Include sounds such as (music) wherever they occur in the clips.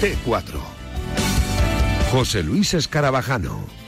T4. José Luis Escarabajano.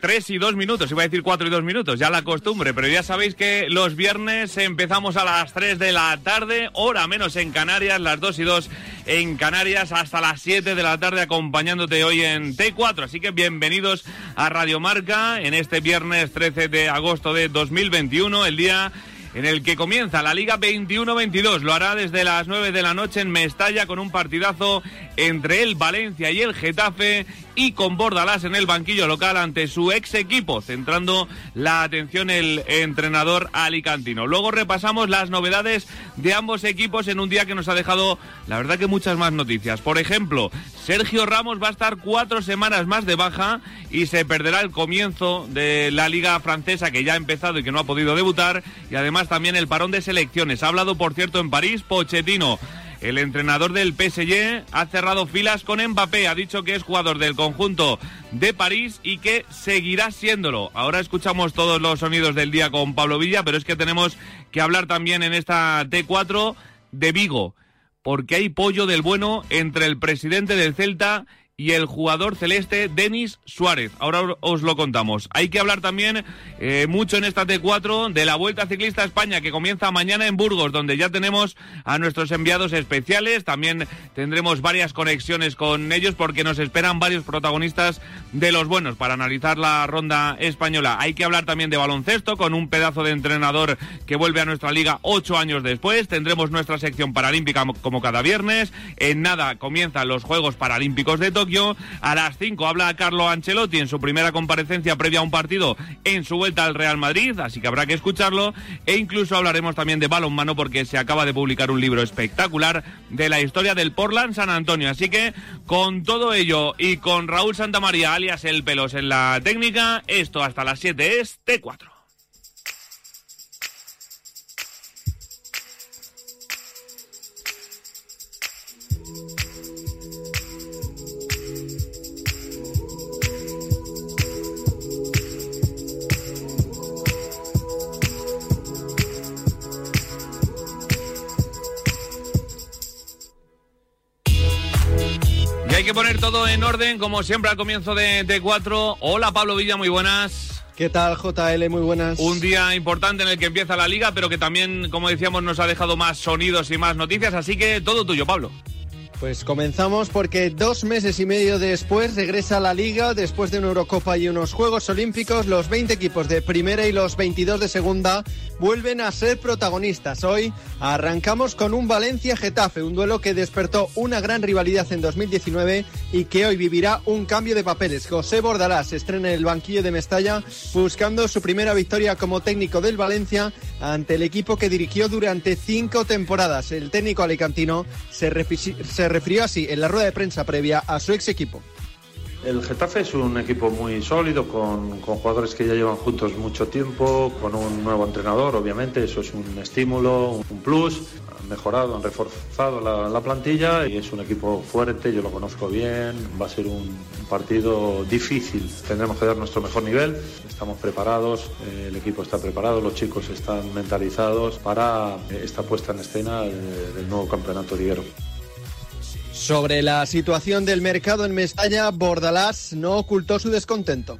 Tres y dos minutos, iba a decir cuatro y dos minutos, ya la costumbre, pero ya sabéis que los viernes empezamos a las 3 de la tarde, hora menos en Canarias, las dos y dos en Canarias, hasta las 7 de la tarde acompañándote hoy en T4. Así que bienvenidos a Radio Marca en este viernes 13 de agosto de 2021, el día en el que comienza la Liga 21-22. Lo hará desde las 9 de la noche en Mestalla con un partidazo entre el Valencia y el Getafe y con Bordalás en el banquillo local ante su ex equipo, centrando la atención el entrenador alicantino. Luego repasamos las novedades de ambos equipos en un día que nos ha dejado, la verdad que muchas más noticias. Por ejemplo, Sergio Ramos va a estar cuatro semanas más de baja y se perderá el comienzo de la liga francesa que ya ha empezado y que no ha podido debutar y además también el parón de selecciones. Ha hablado, por cierto, en París, Pochettino el entrenador del PSG ha cerrado filas con Mbappé, ha dicho que es jugador del conjunto de París y que seguirá siéndolo. Ahora escuchamos todos los sonidos del día con Pablo Villa, pero es que tenemos que hablar también en esta T4 de Vigo, porque hay pollo del bueno entre el presidente del Celta y el jugador celeste Denis Suárez. Ahora os lo contamos. Hay que hablar también eh, mucho en esta T4 de la Vuelta Ciclista a España que comienza mañana en Burgos, donde ya tenemos a nuestros enviados especiales. También tendremos varias conexiones con ellos porque nos esperan varios protagonistas de los buenos para analizar la ronda española. Hay que hablar también de baloncesto con un pedazo de entrenador que vuelve a nuestra liga ocho años después. Tendremos nuestra sección paralímpica como cada viernes. En nada comienzan los Juegos Paralímpicos de Tokio a las 5 habla Carlo Ancelotti en su primera comparecencia previa a un partido en su vuelta al Real Madrid, así que habrá que escucharlo. E incluso hablaremos también de balonmano porque se acaba de publicar un libro espectacular de la historia del Portland San Antonio. Así que con todo ello y con Raúl Santamaría, alias El Pelos en la técnica, esto hasta las 7 es T4. Que poner todo en orden, como siempre al comienzo de T4. Hola Pablo Villa, muy buenas. ¿Qué tal, JL? Muy buenas. Un día importante en el que empieza la liga, pero que también, como decíamos, nos ha dejado más sonidos y más noticias, así que todo tuyo, Pablo. Pues comenzamos porque dos meses y medio después regresa a la liga, después de una Eurocopa y unos Juegos Olímpicos, los 20 equipos de primera y los 22 de segunda vuelven a ser protagonistas. Hoy arrancamos con un Valencia-Getafe, un duelo que despertó una gran rivalidad en 2019 y que hoy vivirá un cambio de papeles. José Bordalás estrena en el banquillo de Mestalla buscando su primera victoria como técnico del Valencia ante el equipo que dirigió durante cinco temporadas. El técnico alicantino se, refirió así en la rueda de prensa previa a su ex equipo. El Getafe es un equipo muy sólido, con, jugadores que ya llevan juntos mucho tiempo, con un nuevo entrenador, obviamente, eso es un estímulo, un plus. Han mejorado, han reforzado la, plantilla y es un equipo fuerte, yo lo conozco bien, va a ser un, partido difícil. Tendremos que dar nuestro mejor nivel, estamos preparados, eh, el equipo está preparado, los chicos están mentalizados para esta puesta en escena del nuevo campeonato liguero. Sobre la situación del mercado en Mestalla, Bordalás no ocultó su descontento.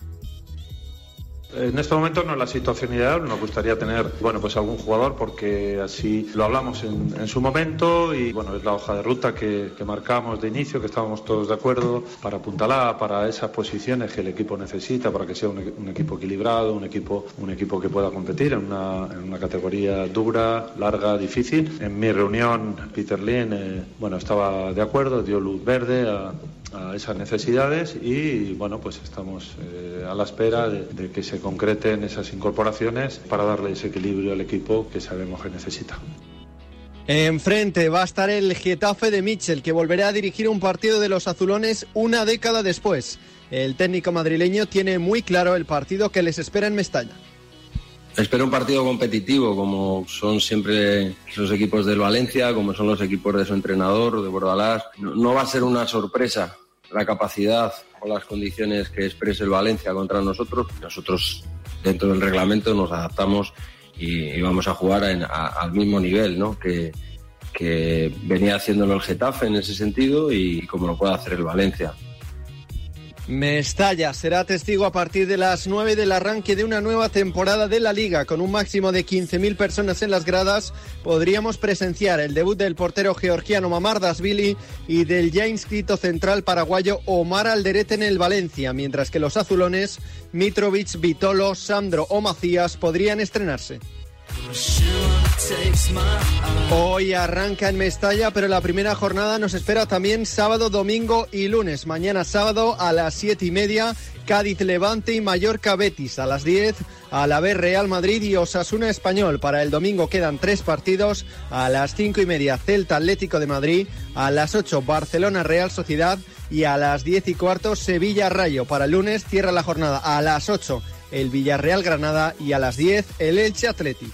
En este momento no es la situación ideal, nos gustaría tener bueno, pues algún jugador porque así lo hablamos en, su momento y bueno, es la hoja de ruta que, marcamos de inicio, que estábamos todos de acuerdo para apuntalar, para esas posiciones que el equipo necesita, para que sea un, equipo equilibrado, un equipo, un equipo que pueda competir en una, en una categoría dura, larga, difícil. En mi reunión, Peter Lin eh, bueno, estaba de acuerdo, dio luz verde a, a esas necesidades y bueno pues estamos eh, a la espera de, que se concreten esas incorporaciones para darle ese equilibrio al equipo que sabemos que necesita. Enfrente va a estar el Getafe de Mitchell, que volverá a dirigir un partido de los azulones una década después. El técnico madrileño tiene muy claro el partido que les espera en Mestalla. Espero un partido competitivo, como son siempre esos equipos del Valencia, como son los equipos de su entrenador, de Bordalás. no va a ser una sorpresa la capacidad o las condiciones que exprese el Valencia contra nosotros, nosotros dentro del reglamento nos adaptamos y, vamos a jugar al mismo nivel ¿no? que, que venía haciéndolo el Getafe en ese sentido y como lo puede hacer el Valencia. Mestalla será testigo a partir de las 9 del arranque de una nueva temporada de la liga con un máximo de 15.000 personas en las gradas. Podríamos presenciar el debut del portero georgiano Mamar Dasvili y del ya inscrito central paraguayo Omar Alderete en el Valencia, mientras que los azulones Mitrovic, Vitolo, Sandro o Macías podrían estrenarse. Hoy arranca en Mestalla, pero la primera jornada nos espera también sábado, domingo y lunes. Mañana sábado a las siete y media, Cádiz Levante y Mallorca Betis. A las 10, vez Real Madrid y Osasuna Español. Para el domingo quedan tres partidos. A las cinco y media, Celta Atlético de Madrid. A las 8, Barcelona Real Sociedad. Y a las diez y cuarto, Sevilla Rayo. Para el lunes cierra la jornada a las 8, el Villarreal Granada. Y a las 10, el Elche Atleti.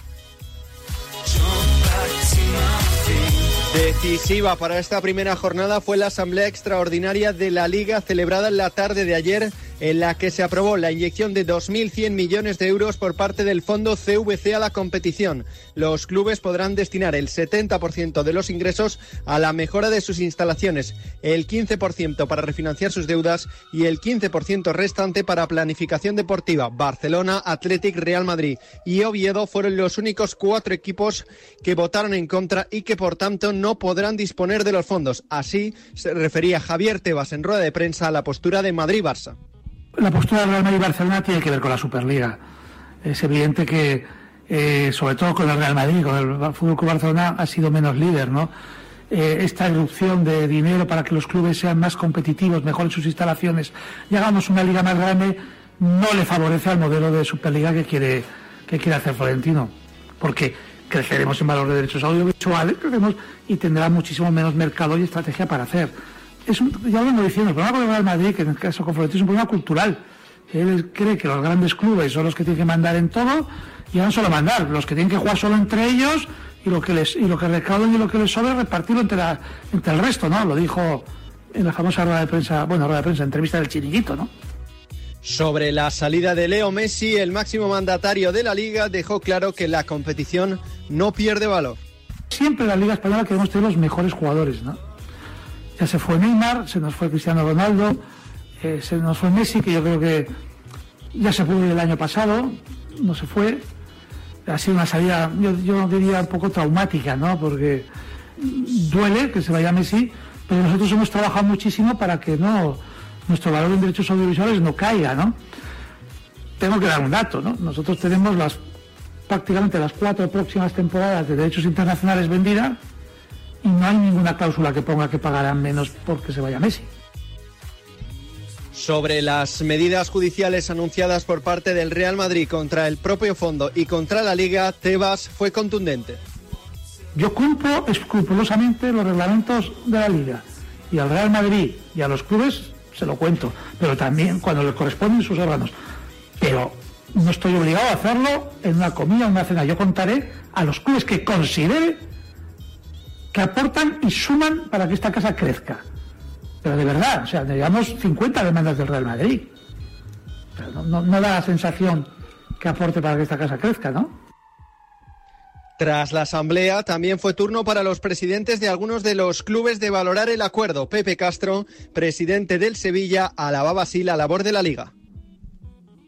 Decisiva para esta primera jornada fue la asamblea extraordinaria de la Liga celebrada en la tarde de ayer en la que se aprobó la inyección de 2.100 millones de euros por parte del fondo CVC a la competición. Los clubes podrán destinar el 70% de los ingresos a la mejora de sus instalaciones, el 15% para refinanciar sus deudas y el 15% restante para planificación deportiva. Barcelona, Athletic, Real Madrid y Oviedo fueron los únicos cuatro equipos que votaron en contra y que por tanto no podrán disponer de los fondos. Así se refería Javier Tebas en rueda de prensa a la postura de Madrid-Barça la postura del Real Madrid Barcelona tiene que ver con la Superliga. Es evidente que, eh, sobre todo con el Real Madrid, con el Fútbol Club Barcelona, ha sido menos líder, ¿no? Eh, esta erupción de dinero para que los clubes sean más competitivos, mejoren sus instalaciones y hagamos una liga más grande, no le favorece al modelo de Superliga que quiere, que quiere hacer Florentino. Porque creceremos en valor de derechos audiovisuales, creceremos y tendrá muchísimo menos mercado y estrategia para hacer es un, ya lo vengo diciendo, el problema con el Real Madrid, que en el caso con Florentino es un problema cultural. Él cree que los grandes clubes son los que tienen que mandar en todo y no solo mandar, los que tienen que jugar solo entre ellos y lo que les y lo que recaudan y lo que les sobra repartirlo entre, entre el resto, ¿no? Lo dijo en la famosa rueda de prensa, bueno, rueda de prensa, entrevista del chiringuito, ¿no? Sobre la salida de Leo Messi, el máximo mandatario de la liga dejó claro que la competición no pierde valor. Siempre en la liga española queremos tener los mejores jugadores, ¿no? Ya se fue Neymar, se nos fue Cristiano Ronaldo, eh, se nos fue Messi, que yo creo que ya se ir el año pasado, no se fue. Ha sido una salida, yo, yo diría un poco traumática, ¿no? Porque duele que se vaya Messi, pero nosotros hemos trabajado muchísimo para que no nuestro valor en derechos audiovisuales no caiga, ¿no? Tengo que dar un dato, ¿no? Nosotros tenemos las prácticamente las cuatro próximas temporadas de derechos internacionales vendidas y no hay ninguna cláusula que ponga que pagarán menos porque se vaya Messi. Sobre las medidas judiciales anunciadas por parte del Real Madrid contra el propio fondo y contra la Liga, Tebas fue contundente. Yo cumplo escrupulosamente los reglamentos de la Liga y al Real Madrid y a los clubes se lo cuento, pero también cuando le corresponden sus órganos. Pero no estoy obligado a hacerlo en una comida o una cena. Yo contaré a los clubes que considere que aportan y suman para que esta casa crezca. Pero de verdad, o sea, llevamos 50 demandas del Real Madrid. No, no da la sensación que aporte para que esta casa crezca, ¿no? Tras la asamblea, también fue turno para los presidentes de algunos de los clubes de valorar el acuerdo. Pepe Castro, presidente del Sevilla, alababa así la labor de la liga.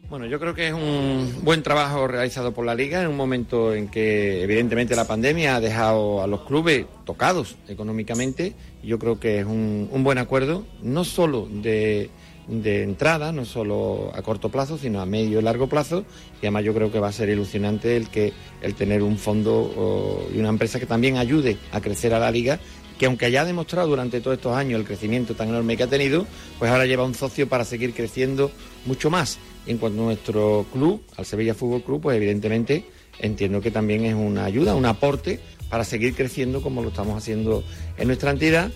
Bueno, yo creo que es un buen trabajo realizado por la liga en un momento en que evidentemente la pandemia ha dejado a los clubes tocados económicamente. Yo creo que es un, buen acuerdo, no solo de entrada, no solo a corto plazo, sino a medio y largo plazo. Y además yo creo que va a ser ilusionante el que el tener un fondo y una empresa que también ayude a crecer a la liga, que aunque haya demostrado durante todos estos años el crecimiento tan enorme que ha tenido, pues ahora lleva un socio para seguir creciendo mucho más. En cuanto a nuestro club, al Sevilla Fútbol Club, pues evidentemente entiendo que también es una ayuda, un aporte para seguir creciendo como lo estamos haciendo en nuestra entidad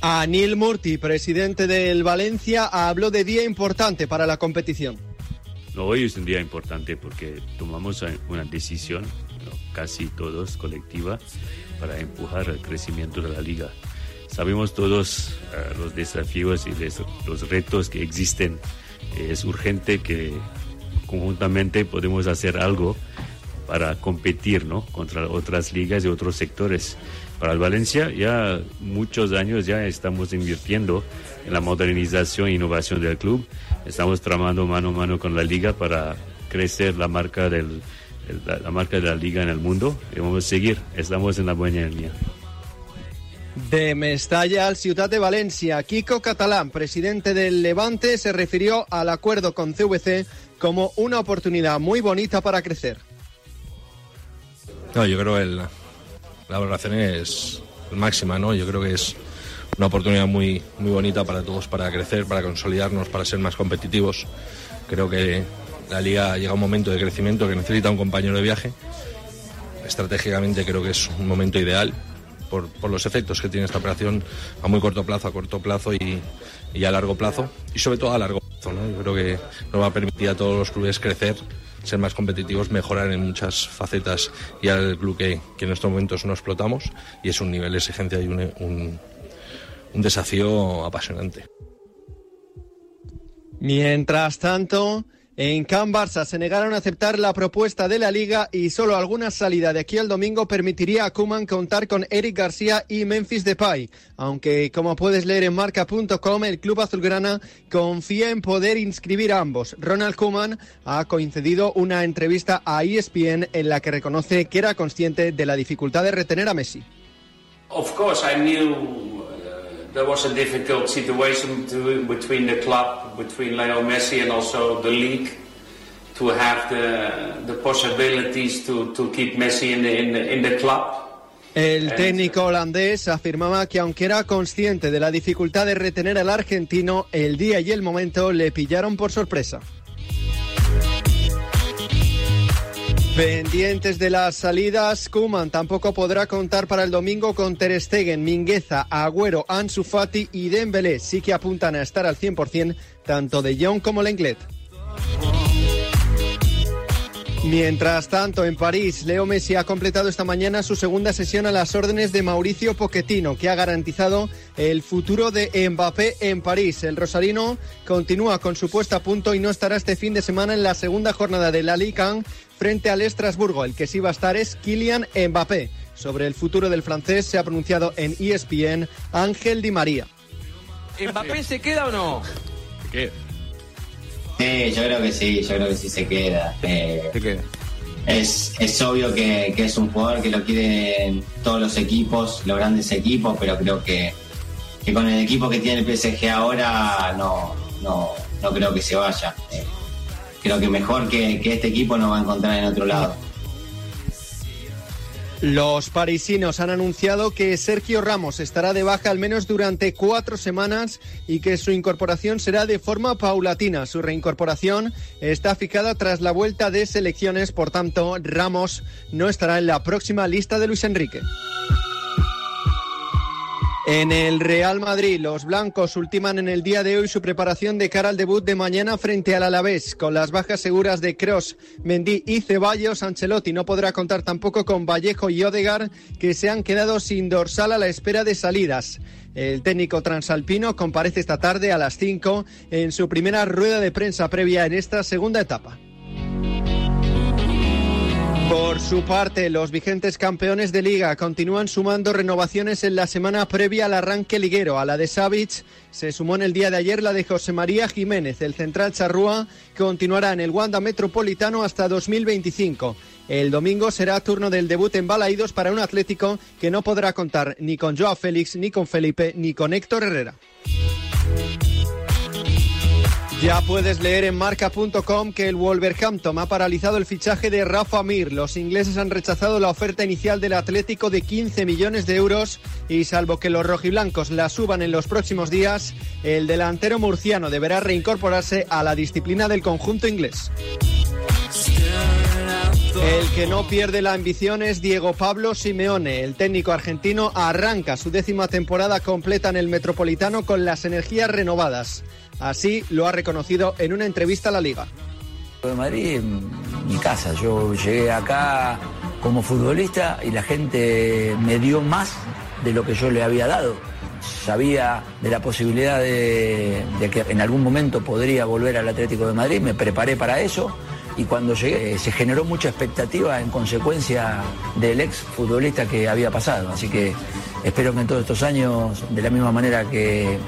Anil Murti, presidente del Valencia, habló de día importante para la competición. hoy es un día importante porque tomamos una decisión, casi todos colectiva, para empujar el crecimiento de la liga. Sabemos todos eh, los desafíos y los retos que existen. Es urgente que conjuntamente podemos hacer algo para competir ¿no? contra otras ligas y otros sectores para el Valencia ya muchos años ya estamos invirtiendo en la modernización e innovación del club. Estamos tramando mano a mano con la liga para crecer la marca, del, la, marca de la liga en el mundo y vamos a seguir. Estamos en la buena línea. De Mestalla al Ciudad de Valencia, Kiko Catalán, presidente del Levante, se refirió al acuerdo con CVC como una oportunidad muy bonita para crecer. No, yo creo el, la valoración es máxima, ¿no? Yo creo que es una oportunidad muy, muy bonita para todos, para crecer, para consolidarnos, para ser más competitivos. Creo que la liga llega a un momento de crecimiento que necesita un compañero de viaje. Estratégicamente creo que es un momento ideal por, los efectos que tiene esta operación a muy corto plazo, a corto plazo y, y a largo plazo. Y sobre todo a largo plazo. ¿no? Yo creo que nos va a permitir a todos los clubes crecer ser más competitivos, mejorar en muchas facetas y al club que, en estos momentos no explotamos y es un nivel de exigencia y un, un desafío apasionante. Mientras tanto, en Can Barça se negaron a aceptar la propuesta de la liga y solo alguna salida de aquí al domingo permitiría a Kuman contar con Eric García y Memphis Depay. Aunque, como puedes leer en marca.com, el club azulgrana confía en poder inscribir a ambos. Ronald Kuman ha concedido una entrevista a ESPN en la que reconoce que era consciente de la dificultad de retener a Messi. Of course, I knew there was a difficult situation to, between the club, between Lionel Messi and also the league, to have the, the possibilities to, to keep Messi in the, in the, in the club. El técnico holandés afirmaba que aunque era consciente de la dificultad de retener al argentino, el día y el momento le pillaron por sorpresa. Pendientes de las salidas, Kuman tampoco podrá contar para el domingo con Ter Stegen, Mingueza, Agüero, Ansu Fati y Dembélé. Sí que apuntan a estar al 100% tanto de Jong como Lenglet. Mientras tanto, en París, Leo Messi ha completado esta mañana su segunda sesión a las órdenes de Mauricio Pochettino, que ha garantizado el futuro de Mbappé en París. El rosarino continúa con su puesta a punto y no estará este fin de semana en la segunda jornada de la Liga frente al Estrasburgo. El que sí va a estar es Kylian Mbappé. Sobre el futuro del francés se ha pronunciado en ESPN Ángel Di María. ¿Mbappé se queda o no? ¿Qué? Sí, yo creo que sí, yo creo que sí se queda. Eh, ¿Se queda? es, es obvio que, que es un jugador que lo quieren todos los equipos, los grandes equipos, pero creo que, que con el equipo que tiene el PSG ahora no, no, no creo que se vaya. Eh, creo que mejor que, este equipo no va a encontrar en otro lado. Los parisinos han anunciado que Sergio Ramos estará de baja al menos durante cuatro semanas y que su incorporación será de forma paulatina. Su reincorporación está fijada tras la vuelta de selecciones, por tanto, Ramos no estará en la próxima lista de Luis Enrique. En el Real Madrid, los blancos ultiman en el día de hoy su preparación de cara al debut de mañana frente al Alavés. Con las bajas seguras de Cross, Mendy y Ceballos, Ancelotti no podrá contar tampoco con Vallejo y Odegar, que se han quedado sin dorsal a la espera de salidas. El técnico transalpino comparece esta tarde a las 5 en su primera rueda de prensa previa en esta segunda etapa. Por su parte, los vigentes campeones de liga continúan sumando renovaciones en la semana previa al arranque liguero. A la de Savic se sumó en el día de ayer la de José María Jiménez. El central charrúa continuará en el Wanda Metropolitano hasta 2025. El domingo será turno del debut en Balaídos para un Atlético que no podrá contar ni con Joao Félix, ni con Felipe, ni con Héctor Herrera. Ya puedes leer en marca.com que el Wolverhampton ha paralizado el fichaje de Rafa Mir. Los ingleses han rechazado la oferta inicial del Atlético de 15 millones de euros y salvo que los rojiblancos la suban en los próximos días, el delantero murciano deberá reincorporarse a la disciplina del conjunto inglés. El que no pierde la ambición es Diego Pablo Simeone. El técnico argentino arranca su décima temporada completa en el Metropolitano con las energías renovadas. Así lo ha reconocido en una entrevista a la Liga. De Madrid, mi casa. Yo llegué acá como futbolista y la gente me dio más de lo que yo le había dado. Sabía de la posibilidad de, de que en algún momento podría volver al Atlético de Madrid, me preparé para eso y cuando llegué eh, se generó mucha expectativa en consecuencia del ex futbolista que había pasado. Así que espero que en todos estos años, de la misma manera que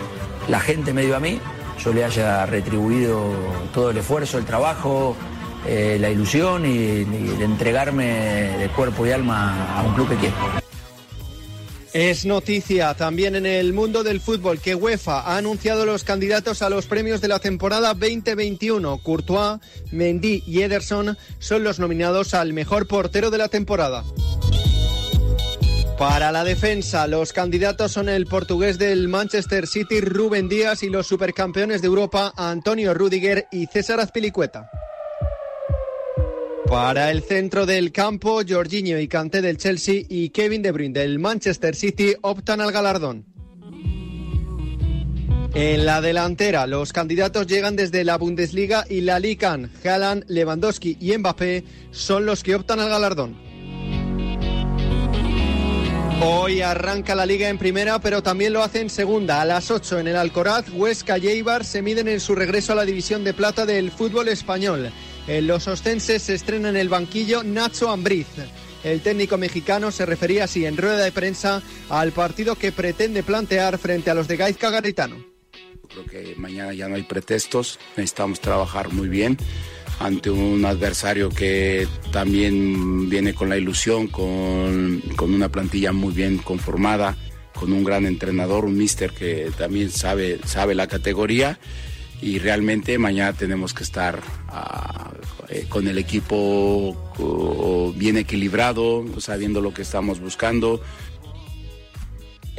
la gente me dio a mí, yo le haya retribuido todo el esfuerzo, el trabajo, eh, la ilusión y, y el entregarme de cuerpo y alma a un club que quiero. Es noticia también en el mundo del fútbol que UEFA ha anunciado los candidatos a los premios de la temporada 2021. Courtois, Mendy y Ederson son los nominados al mejor portero de la temporada. Para la defensa, los candidatos son el portugués del Manchester City, Rubén Díaz, y los supercampeones de Europa, Antonio Rudiger y César Azpilicueta. Para el centro del campo, Jorginho y Kanté del Chelsea y Kevin De Bruyne del Manchester City optan al galardón. En la delantera, los candidatos llegan desde la Bundesliga y la Liga. Haaland, Lewandowski y Mbappé son los que optan al galardón. Hoy arranca la liga en primera, pero también lo hace en segunda. A las 8 en el Alcoraz, Huesca y Eibar se miden en su regreso a la división de plata del fútbol español. En los ostenses se estrena en el banquillo Nacho Ambriz. El técnico mexicano se refería así en rueda de prensa al partido que pretende plantear frente a los de Gaizka Garitano. Creo que mañana ya no hay pretextos, necesitamos trabajar muy bien ante un adversario que también viene con la ilusión, con, con, una plantilla muy bien conformada, con un gran entrenador, un mister que también sabe, sabe la categoría y realmente mañana tenemos que estar uh, con el equipo bien equilibrado, sabiendo lo que estamos buscando,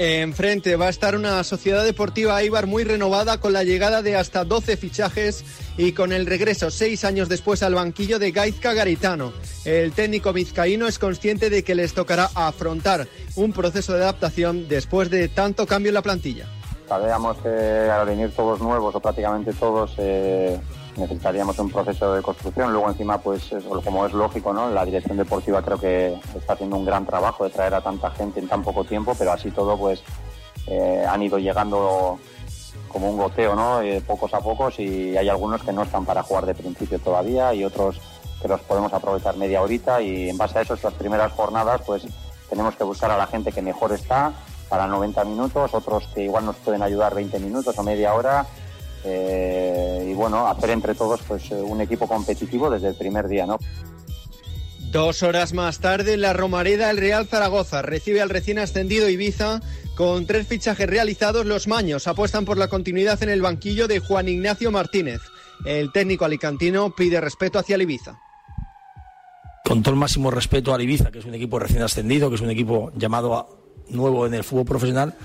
Enfrente va a estar una sociedad deportiva Eibar muy renovada con la llegada de hasta 12 fichajes y con el regreso seis años después al banquillo de Gaizka Garitano. El técnico vizcaíno es consciente de que les tocará afrontar un proceso de adaptación después de tanto cambio en la plantilla. Sabíamos que al venir todos nuevos o prácticamente todos eh, necesitaríamos un proceso de construcción. Luego encima, pues como es lógico, ¿no? La dirección deportiva creo que está haciendo un gran trabajo de traer a tanta gente en tan poco tiempo, pero así todo, pues eh, han ido llegando como un goteo, ¿no? Eh, pocos a pocos y hay algunos que no están para jugar de principio todavía y otros que los podemos aprovechar media horita y en base a eso, estas primeras jornadas, pues tenemos que buscar a la gente que mejor está para 90 minutos, otros que igual nos pueden ayudar 20 minutos o media hora eh, y bueno, hacer entre todos pues un equipo competitivo desde el primer día, ¿no? Dos horas más tarde, en la Romareda, el Real Zaragoza recibe al recién ascendido Ibiza. Con tres fichajes realizados, los maños apuestan por la continuidad en el banquillo de Juan Ignacio Martínez. El técnico alicantino pide respeto hacia el Ibiza. Con todo el máximo respeto al Ibiza, que es un equipo recién ascendido, que es un equipo llamado a- nuevo en el fútbol profesional,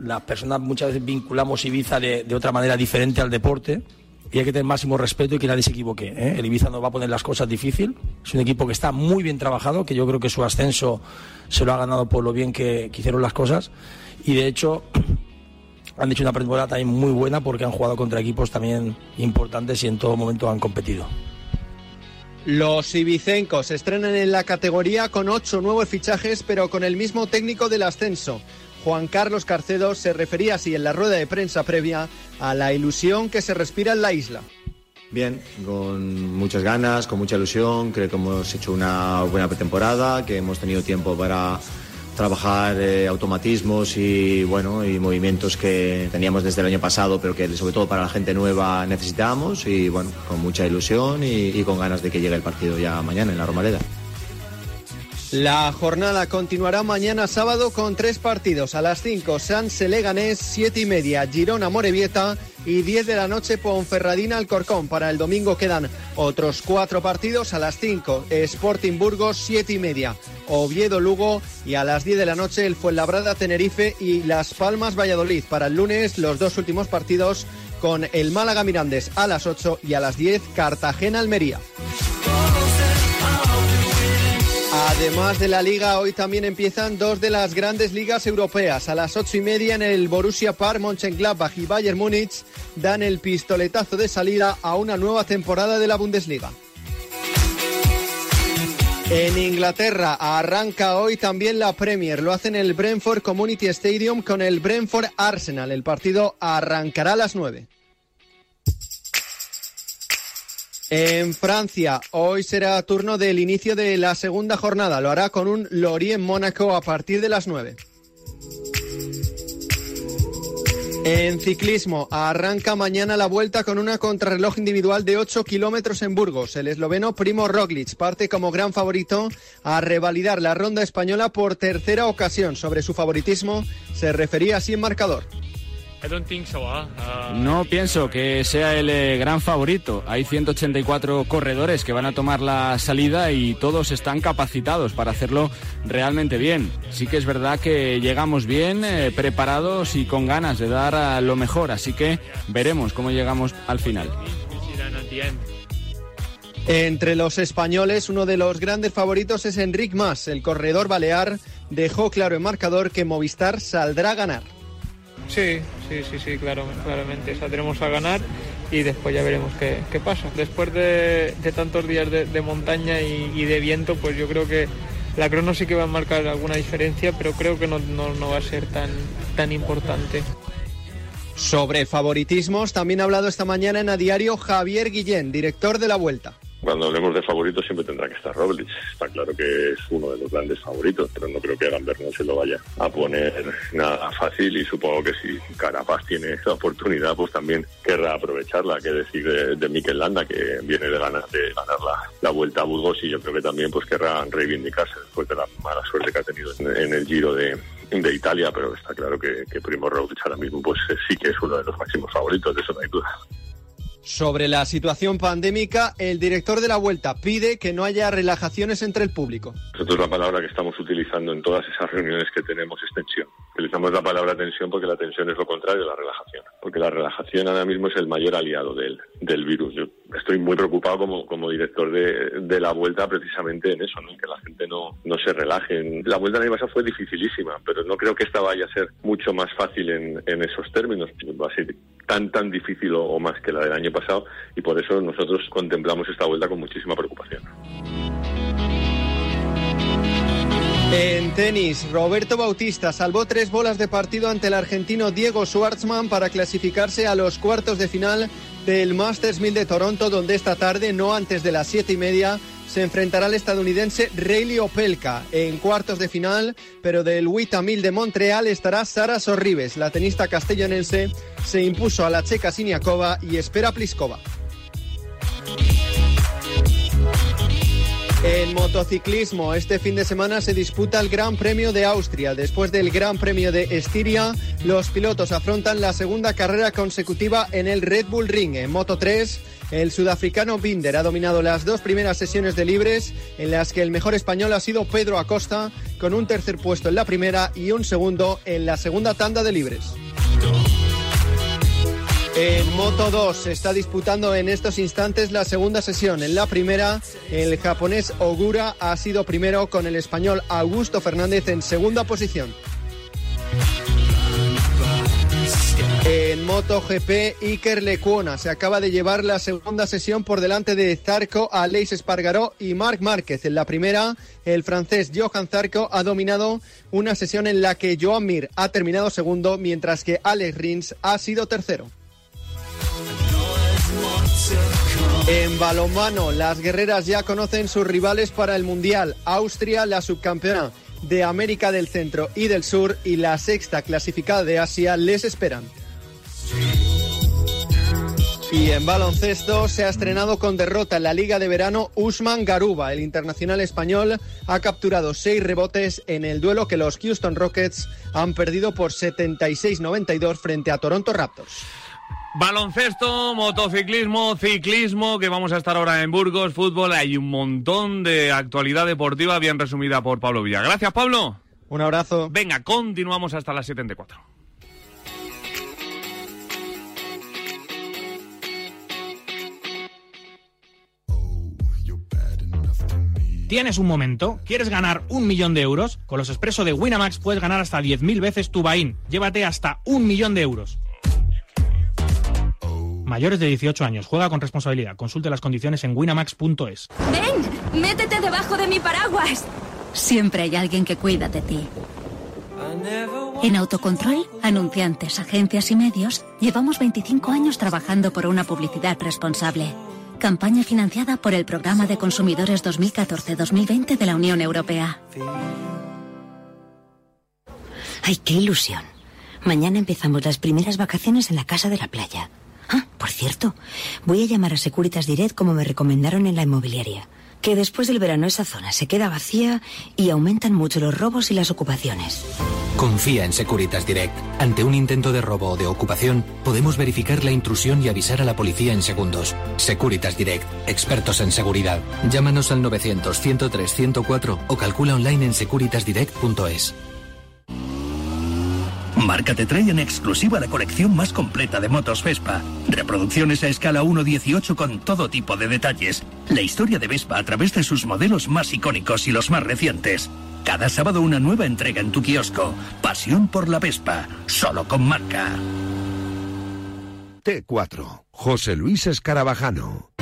las personas muchas veces vinculamos Ibiza de, de otra manera diferente al deporte y hay que tener máximo respeto y que nadie se equivoque. ¿eh? El Ibiza nos va a poner las cosas difícil. Es un equipo que está muy bien trabajado, que yo creo que su ascenso se lo ha ganado por lo bien que, que hicieron las cosas. Y de hecho, (clears throat) han hecho una temporada también muy buena porque han jugado contra equipos también importantes y en todo momento han competido. Los ibicencos se estrenan en la categoría con ocho nuevos fichajes, pero con el mismo técnico del ascenso. Juan Carlos Carcedo se refería así en la rueda de prensa previa a la ilusión que se respira en la isla. Bien, con muchas ganas, con mucha ilusión. Creo que hemos hecho una buena pretemporada, que hemos tenido tiempo para trabajar eh, automatismos y bueno y movimientos que teníamos desde el año pasado, pero que sobre todo para la gente nueva necesitábamos y bueno con mucha ilusión y, con ganas de que llegue el partido ya mañana en la Romareda. La jornada continuará mañana sábado con tres partidos. A las 5, Sanse Leganés, 7 y media, Girona Morevieta y 10 de la noche Ponferradina Alcorcón. Para el domingo quedan otros cuatro partidos. A las 5, Sporting Burgos, 7 y media, Oviedo Lugo y a las 10 de la noche el Fuenlabrada Tenerife y Las Palmas Valladolid. Para el lunes, los dos últimos partidos con el Málaga Mirandés a las 8 y a las 10 Cartagena Almería. Además de la liga, hoy también empiezan dos de las grandes ligas europeas. A las ocho y media en el Borussia Park, Mönchengladbach y Bayern Múnich dan el pistoletazo de salida a una nueva temporada de la Bundesliga. En Inglaterra arranca hoy también la Premier. Lo hacen en el Brentford Community Stadium con el Brentford Arsenal. El partido arrancará a las nueve. En Francia, hoy será turno del inicio de la segunda jornada. Lo hará con un Lorient Mónaco a partir de las 9. En ciclismo, arranca mañana la vuelta con una contrarreloj individual de 8 kilómetros en Burgos. El esloveno Primo Roglic parte como gran favorito a revalidar la ronda española por tercera ocasión. Sobre su favoritismo se refería así en marcador. No pienso que sea el eh, gran favorito. Hay 184 corredores que van a tomar la salida y todos están capacitados para hacerlo realmente bien. Sí que es verdad que llegamos bien, eh, preparados y con ganas de dar a lo mejor, así que veremos cómo llegamos al final. Entre los españoles, uno de los grandes favoritos es Enric Mas. El corredor balear dejó claro en marcador que Movistar saldrá a ganar. Sí, sí, sí, sí, claro, claramente. Saldremos a ganar y después ya veremos qué, qué pasa. Después de, de tantos días de, montaña y, y de viento, pues yo creo que la crono sí que va a marcar alguna diferencia, pero creo que no, no, no va a ser tan, tan importante. Sobre favoritismos, también ha hablado esta mañana en a diario Javier Guillén, director de la Vuelta. Cuando hablemos de favoritos siempre tendrá que estar Roglic. Está claro que es uno de los grandes favoritos, pero no creo que Gambert no se lo vaya a poner nada fácil y supongo que si Carapaz tiene esa oportunidad, pues también querrá aprovecharla. Que decir de, de Mikel Landa, que viene de ganar, de ganar la, la Vuelta a Burgos y yo creo que también pues querrá reivindicarse después de la mala suerte que ha tenido en, en el Giro de, de Italia, pero está claro que, que Primo Roglic ahora mismo pues sí que es uno de los máximos favoritos, de eso no hay duda. Sobre la situación pandémica, el director de la Vuelta pide que no haya relajaciones entre el público. Nosotros la palabra que estamos utilizando en todas esas reuniones que tenemos es tensión. Utilizamos la palabra tensión porque la tensión es lo contrario de la relajación. Porque la relajación ahora mismo es el mayor aliado del, del virus. Yo estoy muy preocupado como, como director de, de la vuelta precisamente en eso, ¿no? en que la gente no, no se relaje. La vuelta año pasado fue dificilísima, pero no creo que esta vaya a ser mucho más fácil en, en esos términos. Va a ser tan, tan difícil o, más que la del año pasado y por eso nosotros contemplamos esta vuelta con muchísima preocupación. En tenis, Roberto Bautista salvó tres bolas de partido ante el argentino Diego Schwartzman para clasificarse a los cuartos de final del Masters 1000 de Toronto, donde esta tarde, no antes de las siete y media, se enfrentará al estadounidense Rayleigh Opelka en cuartos de final, pero del 1000 de Montreal estará Sara Sorribes. La tenista castellonense se impuso a la checa Siniakova y espera Pliskova. En motociclismo, este fin de semana se disputa el Gran Premio de Austria. Después del Gran Premio de Estiria, los pilotos afrontan la segunda carrera consecutiva en el Red Bull Ring. En Moto 3, el sudafricano Binder ha dominado las dos primeras sesiones de libres, en las que el mejor español ha sido Pedro Acosta, con un tercer puesto en la primera y un segundo en la segunda tanda de libres. En Moto 2 se está disputando en estos instantes la segunda sesión. En la primera, el japonés Ogura ha sido primero con el español Augusto Fernández en segunda posición. En MotoGP, Iker Lecuona se acaba de llevar la segunda sesión por delante de Zarco, Aleix Espargaró y Marc Márquez. En la primera, el francés Johan Zarco ha dominado una sesión en la que Joan Mir ha terminado segundo, mientras que Alex Rins ha sido tercero. En balonmano, las guerreras ya conocen sus rivales para el Mundial. Austria, la subcampeona de América del Centro y del Sur, y la sexta clasificada de Asia les esperan. Y en baloncesto se ha estrenado con derrota en la Liga de Verano Usman Garuba. El internacional español ha capturado seis rebotes en el duelo que los Houston Rockets han perdido por 76-92 frente a Toronto Raptors. Baloncesto, motociclismo, ciclismo, que vamos a estar ahora en Burgos, fútbol, hay un montón de actualidad deportiva bien resumida por Pablo Villa. Gracias, Pablo. Un abrazo. Venga, continuamos hasta las 74. ¿Tienes un momento? ¿Quieres ganar un millón de euros? Con los expresos de Winamax puedes ganar hasta 10.000 veces tu buy-in. Llévate hasta un millón de euros. Mayores de 18 años. Juega con responsabilidad. Consulte las condiciones en winamax.es. ¡Ven! ¡Métete debajo de mi paraguas! Siempre hay alguien que cuida de ti. En Autocontrol, anunciantes, agencias y medios, llevamos 25 años trabajando por una publicidad responsable. Campaña financiada por el Programa de Consumidores 2014-2020 de la Unión Europea. ¡Ay, qué ilusión! Mañana empezamos las primeras vacaciones en la casa de la playa. Ah, por cierto, voy a llamar a Securitas Direct como me recomendaron en la inmobiliaria. Que después del verano esa zona se queda vacía y aumentan mucho los robos y las ocupaciones. Confía en Securitas Direct. Ante un intento de robo o de ocupación, podemos verificar la intrusión y avisar a la policía en segundos. Securitas Direct, expertos en seguridad. Llámanos al 900 103 104 o calcula online en securitasdirect.es. Marca te trae en exclusiva la colección más completa de motos Vespa. Reproducciones a escala 1.18 con todo tipo de detalles. La historia de Vespa a través de sus modelos más icónicos y los más recientes. Cada sábado una nueva entrega en tu kiosco. Pasión por la Vespa. Solo con marca. T4. José Luis Escarabajano.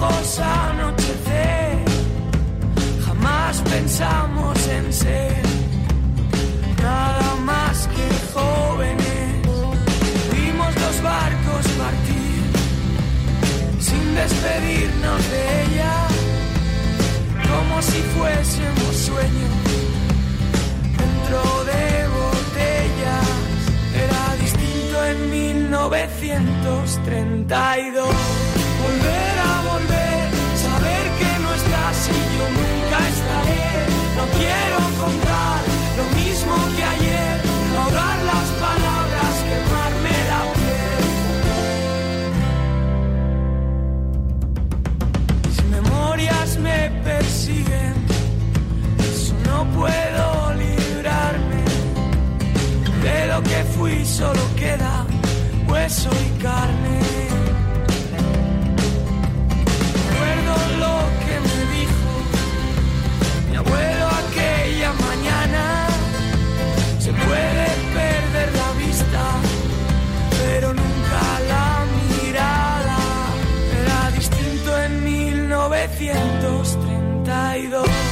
Ojos anochecer. Jamás pensamos en ser nada más que jóvenes. Vimos los barcos partir sin despedirnos de ella, como si fuésemos sueños dentro de botellas. Era distinto en 1932. No quiero contar lo mismo que ayer, ahorrar las palabras, quemarme la piel. Si memorias me persiguen, eso no puedo librarme de lo que fui, solo queda hueso y carne.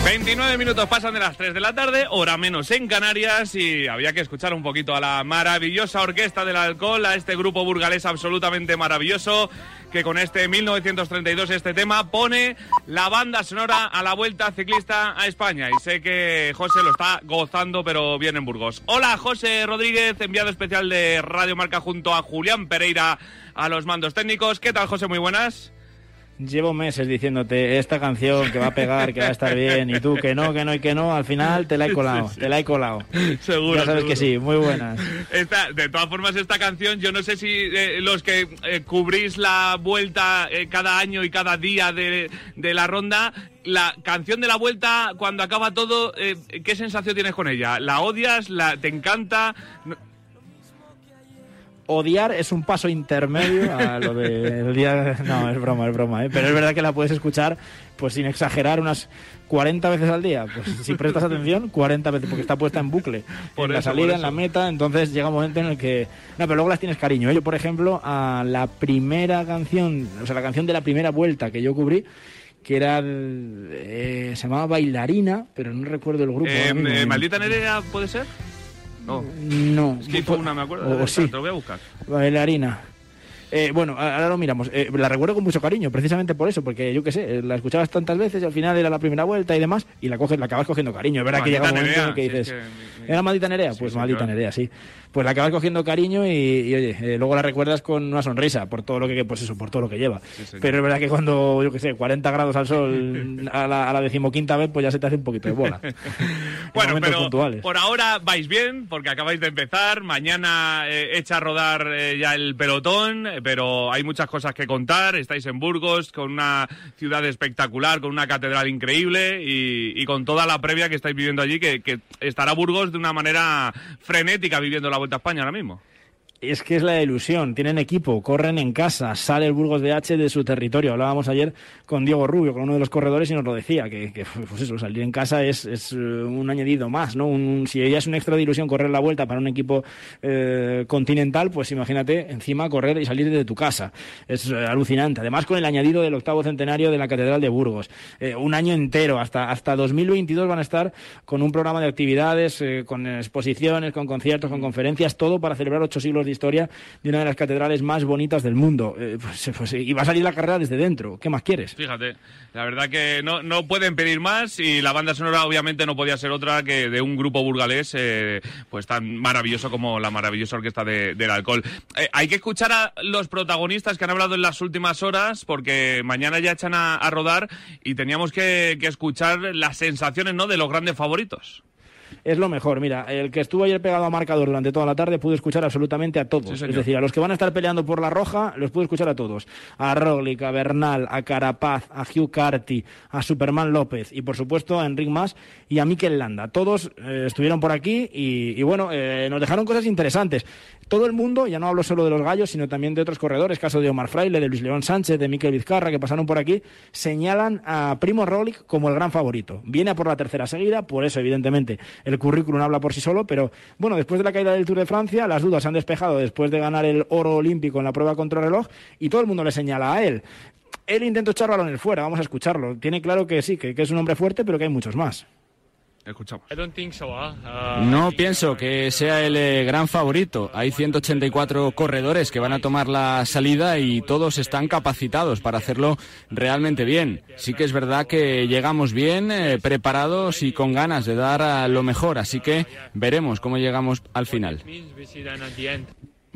29 minutos pasan de las 3 de la tarde, hora menos en Canarias, y había que escuchar un poquito a la maravillosa orquesta del alcohol, a este grupo burgalés absolutamente maravilloso, que con este 1932, este tema, pone la banda sonora a la vuelta ciclista a España. Y sé que José lo está gozando, pero bien en Burgos. Hola, José Rodríguez, enviado especial de Radio Marca junto a Julián Pereira a los mandos técnicos. ¿Qué tal, José? Muy buenas. Llevo meses diciéndote esta canción que va a pegar, que va a estar bien, y tú que no, que no y que no, al final te la he colado, te la he colado. (laughs) Seguro. Ya sabes seguro. que sí, muy buenas. Esta, de todas formas, esta canción, yo no sé si eh, los que eh, cubrís la vuelta eh, cada año y cada día de, de la ronda, la canción de la vuelta, cuando acaba todo, eh, ¿qué sensación tienes con ella? ¿La odias? La, ¿Te encanta? Odiar es un paso intermedio a lo del día... No, es broma, es broma, ¿eh? pero es verdad que la puedes escuchar, pues sin exagerar, unas 40 veces al día. Pues si prestas atención, 40 veces, porque está puesta en bucle. Por en la eso, salida, por en la meta, entonces llega un momento en el que... No, pero luego las tienes cariño. ¿eh? Yo, por ejemplo, a la primera canción, o sea, la canción de la primera vuelta que yo cubrí, que era... eh, se llamaba Bailarina, pero no recuerdo el grupo. Eh, mismo. eh, ¿Maldita Nerea puede ser? No. No. Es que hizo una, me acuerdo. O- sí. Te lo voy a buscar. Bailarina. Eh, bueno, ahora lo miramos. Eh, la recuerdo con mucho cariño, precisamente por eso, porque yo qué sé, la escuchabas tantas veces y al final era la primera vuelta y demás, y la coges, la acabas cogiendo cariño. Es verdad que llega un momento en el que dices, sí, es que ¿era maldita Nerea? Pues sí, maldita claro. Nerea, sí. Pues la acabas cogiendo cariño y, y, oye, eh, luego la recuerdas con una sonrisa por todo lo que, pues eso, por todo lo que lleva. Pero es verdad que cuando, yo qué sé, 40 grados al sol a la, a la decimoquinta vez, pues ya se te hace un poquito de bola. (laughs) Bueno, pero puntuales. por ahora vais bien, porque acabáis de empezar. Mañana eh, echa a rodar eh, ya el pelotón, eh, pero hay muchas cosas que contar. Estáis en Burgos, con una ciudad espectacular, con una catedral increíble y, y con toda la previa que estáis viviendo allí, que, que estará Burgos de una manera frenética viviendo la Vuelta a España ahora mismo. Es que es la ilusión. Tienen equipo, corren en casa, sale el Burgos BH de su territorio. Hablábamos ayer con Diego Rubio, con uno de los corredores, y nos lo decía, que, que, pues eso, salir en casa es, es, eh, un añadido más, ¿no? Un- si ya es un extra de ilusión correr la vuelta para un equipo eh, continental, pues imagínate encima correr y salir de tu casa. Es eh, alucinante. Además, con el añadido del octavo centenario de la Catedral de Burgos. Un año entero, hasta, hasta 2022 van a estar con un programa de actividades, con exposiciones, con conciertos, con conferencias, todo para celebrar ocho siglos de historia de una de las catedrales más bonitas del mundo. Eh, pues, pues, y va a salir la carrera desde dentro. ¿Qué más quieres? Fíjate, la verdad que no, no pueden pedir más y la banda sonora obviamente no podía ser otra que de un grupo burgalés eh, pues tan maravilloso como la maravillosa orquesta de- del alcohol. Eh, hay que escuchar a los protagonistas que han hablado en las últimas horas porque mañana ya echan a, rodar y teníamos que, que escuchar las sensaciones ¿no? de los grandes favoritos. Es lo mejor. Mira, el que estuvo ayer pegado a marcador durante toda la tarde pudo escuchar absolutamente a todos. es decir, a los que van a estar peleando por la roja, los pudo escuchar a todos. A Roglic, a Bernal, a Carapaz, a Hugh Carty, a Superman López y, por supuesto, a Enric Mas y a Mikel Landa. Todos eh, estuvieron por aquí y, y, bueno, eh, nos dejaron cosas interesantes. Todo el mundo, ya no hablo solo de los gallos, sino también de otros corredores, caso de Omar Fraile, de Luis León Sánchez, de Mikel Vizcarra, que pasaron por aquí, señalan a Primo Roglic como el gran favorito. Viene a por la tercera seguida, por eso, evidentemente, el currículum habla por sí solo, pero bueno, después de la caída del Tour de Francia, las dudas se han despejado después de ganar el oro olímpico en la prueba contra reloj y todo el mundo le señala a él. Él intentó echar balones fuera, vamos a escucharlo. Tiene claro que sí, que es un hombre fuerte, pero que hay muchos más. Escuchamos. No pienso que sea el eh, gran favorito. Hay 184 corredores que van a tomar la salida y todos están capacitados para hacerlo realmente bien. Sí que es verdad que llegamos bien, eh, preparados y con ganas de dar a lo mejor, así que veremos cómo llegamos al final.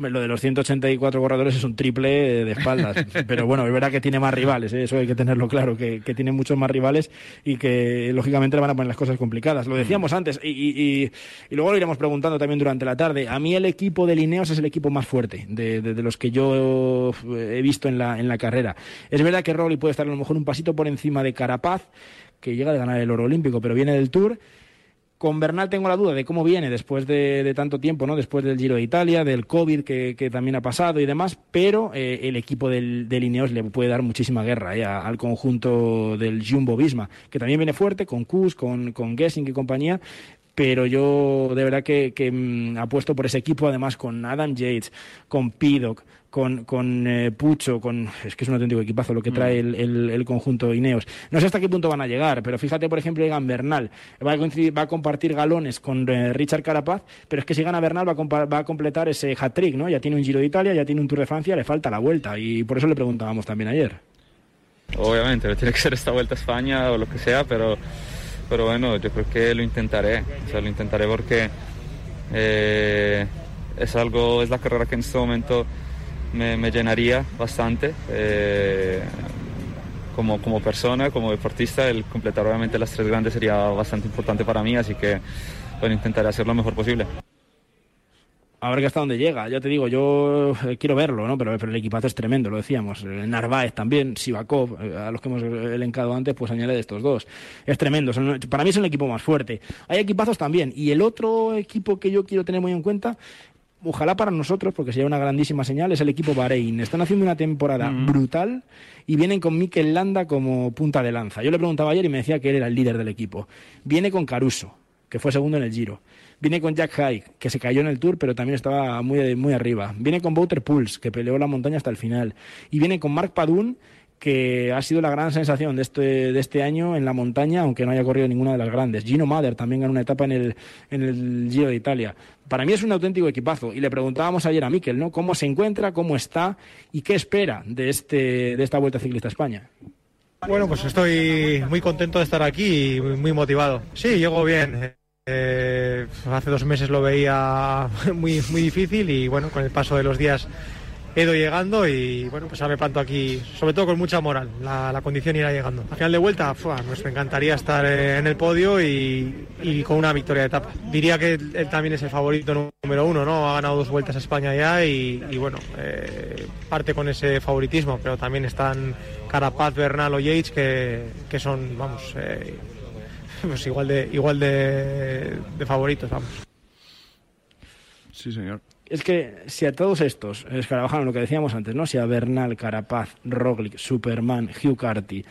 Lo de los 184 corredores es un triple eh, de espaldas, (laughs) pero bueno, es verdad que tiene más rivales, ¿eh? eso hay que tenerlo claro, que, que tiene muchos más rivales y que lógicamente le van a poner las cosas complicadas. Lo decíamos antes y, y- y- y luego lo iremos preguntando también durante la tarde. A mí el equipo de Lineos es el equipo más fuerte de, de- de los que yo he visto en la, en la carrera. Es verdad que Rowley puede estar a lo mejor un pasito por encima de Carapaz, que llega de ganar el oro olímpico, pero viene del Tour. Con Bernal tengo la duda de cómo viene después de, tanto tiempo, ¿no? Después del Giro de Italia, del COVID que, también ha pasado y demás, pero eh, el equipo del, del Ineos le puede dar muchísima guerra eh, al conjunto del Jumbo Visma, que también viene fuerte con Kus, con, Gessing y compañía, pero yo de verdad que, que, mm, apuesto por ese equipo, además con Adam Yates, con Piddock, con, con eh, Pucho, con es que es un auténtico equipazo lo que trae el, el- el conjunto Ineos. No sé hasta qué punto van a llegar, pero fíjate, por ejemplo, Egan Bernal va a, va a compartir galones con eh, Richard Carapaz, pero es que si gana Bernal va a, va a completar ese hat-trick, ¿no? Ya tiene un Giro de Italia, ya tiene un Tour de Francia, le falta la vuelta y por eso le preguntábamos también ayer. Obviamente, tiene que ser esta vuelta a España o lo que sea, pero, pero bueno, yo creo que lo intentaré. O sea, lo intentaré porque eh, es algo, es la carrera que en este momento me, me llenaría bastante. eh, como, como persona, como deportista, el completar obviamente las tres grandes sería bastante importante para mí, así que bueno, intentaré hacer lo mejor posible. A ver que hasta dónde llega. Ya te digo, yo eh, quiero verlo, ¿no? Pero, pero el equipazo es tremendo, lo decíamos. Eh, Narváez también, Sivakov, eh, a los que hemos elencado antes, pues añade de estos dos. Es tremendo. son- para mí es el equipo más fuerte. Hay equipazos también. Y el otro equipo que yo quiero tener muy en cuenta, ojalá para nosotros, porque sería una grandísima señal, es el equipo Bahrein. Están haciendo una temporada brutal y vienen con Mikel Landa como punta de lanza. Yo le preguntaba ayer y me decía que él era el líder del equipo. Viene con Caruso, que fue segundo en el Giro. Viene con Jack Haig, que se cayó en el Tour, pero también estaba muy, muy arriba. Viene con Wouter Puls, que peleó la montaña hasta el final. Y viene con Mark Padun, que ha sido la gran sensación de este, de este año en la montaña, aunque no haya corrido ninguna de las grandes. Gino Mader también ganó una etapa en el, en el Giro de Italia. Para mí es un auténtico equipazo. Y le preguntábamos ayer a Mikel, ¿no? ¿Cómo se encuentra, cómo está y qué espera de, este, de esta Vuelta Ciclista a España? Bueno, pues estoy muy contento de estar aquí y muy muy motivado. Sí, llego bien. Eh, hace dos meses lo veía (laughs) muy, muy difícil y bueno, con el paso de los días he ido llegando y bueno, pues ahora me planto aquí, sobre todo con mucha moral. La, condición irá llegando. Al final de vuelta, ¡fua! pues me encantaría estar eh, en el podio y, con una victoria de etapa. Diría que él, también es el favorito número uno, ¿no? Ha ganado dos vueltas a España ya y, y bueno, eh, parte con ese favoritismo, pero también están Carapaz, Bernal o Yates que, que son, vamos, eh, (laughs) pues igual de igual de, de favoritos, vamos. Sí, señor. Es que si a todos estos, Escarabajano, lo que decíamos antes, ¿no? Si a Bernal, Carapaz, Roglic, Superman, Hugh Carty,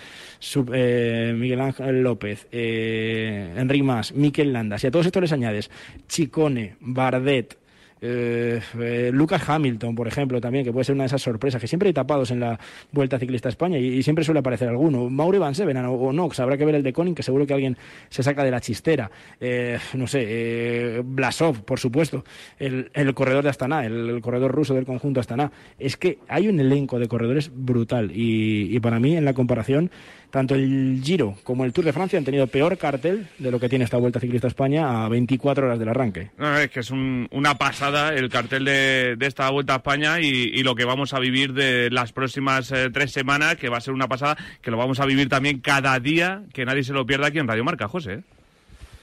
eh, Miguel Ángel López, eh, Enric Mas, Mikel Landa, si a todos estos les añades Chicone, Bardet, eh, eh, Lucas Hamilton, por ejemplo, también, que puede ser una de esas sorpresas, que siempre hay tapados en la Vuelta Ciclista a España y, siempre suele aparecer alguno. Mauri Van Sevenen o, o Nox, habrá que ver el de Koning, que seguro que alguien se saca de la chistera. Eh, no sé, eh, Blasov, por supuesto, el, el corredor de Astana, el, el corredor ruso del conjunto Astana. Es que hay un elenco de corredores brutal y para mí, en la comparación, tanto el Giro como el Tour de Francia han tenido peor cartel de lo que tiene esta Vuelta Ciclista España a 24 horas del arranque. Es que es un- una pasada el cartel de, esta Vuelta a España y, y lo que vamos a vivir de las próximas eh, tres semanas, que va a ser una pasada, que lo vamos a vivir también cada día, que nadie se lo pierda aquí en Radio Marca, José.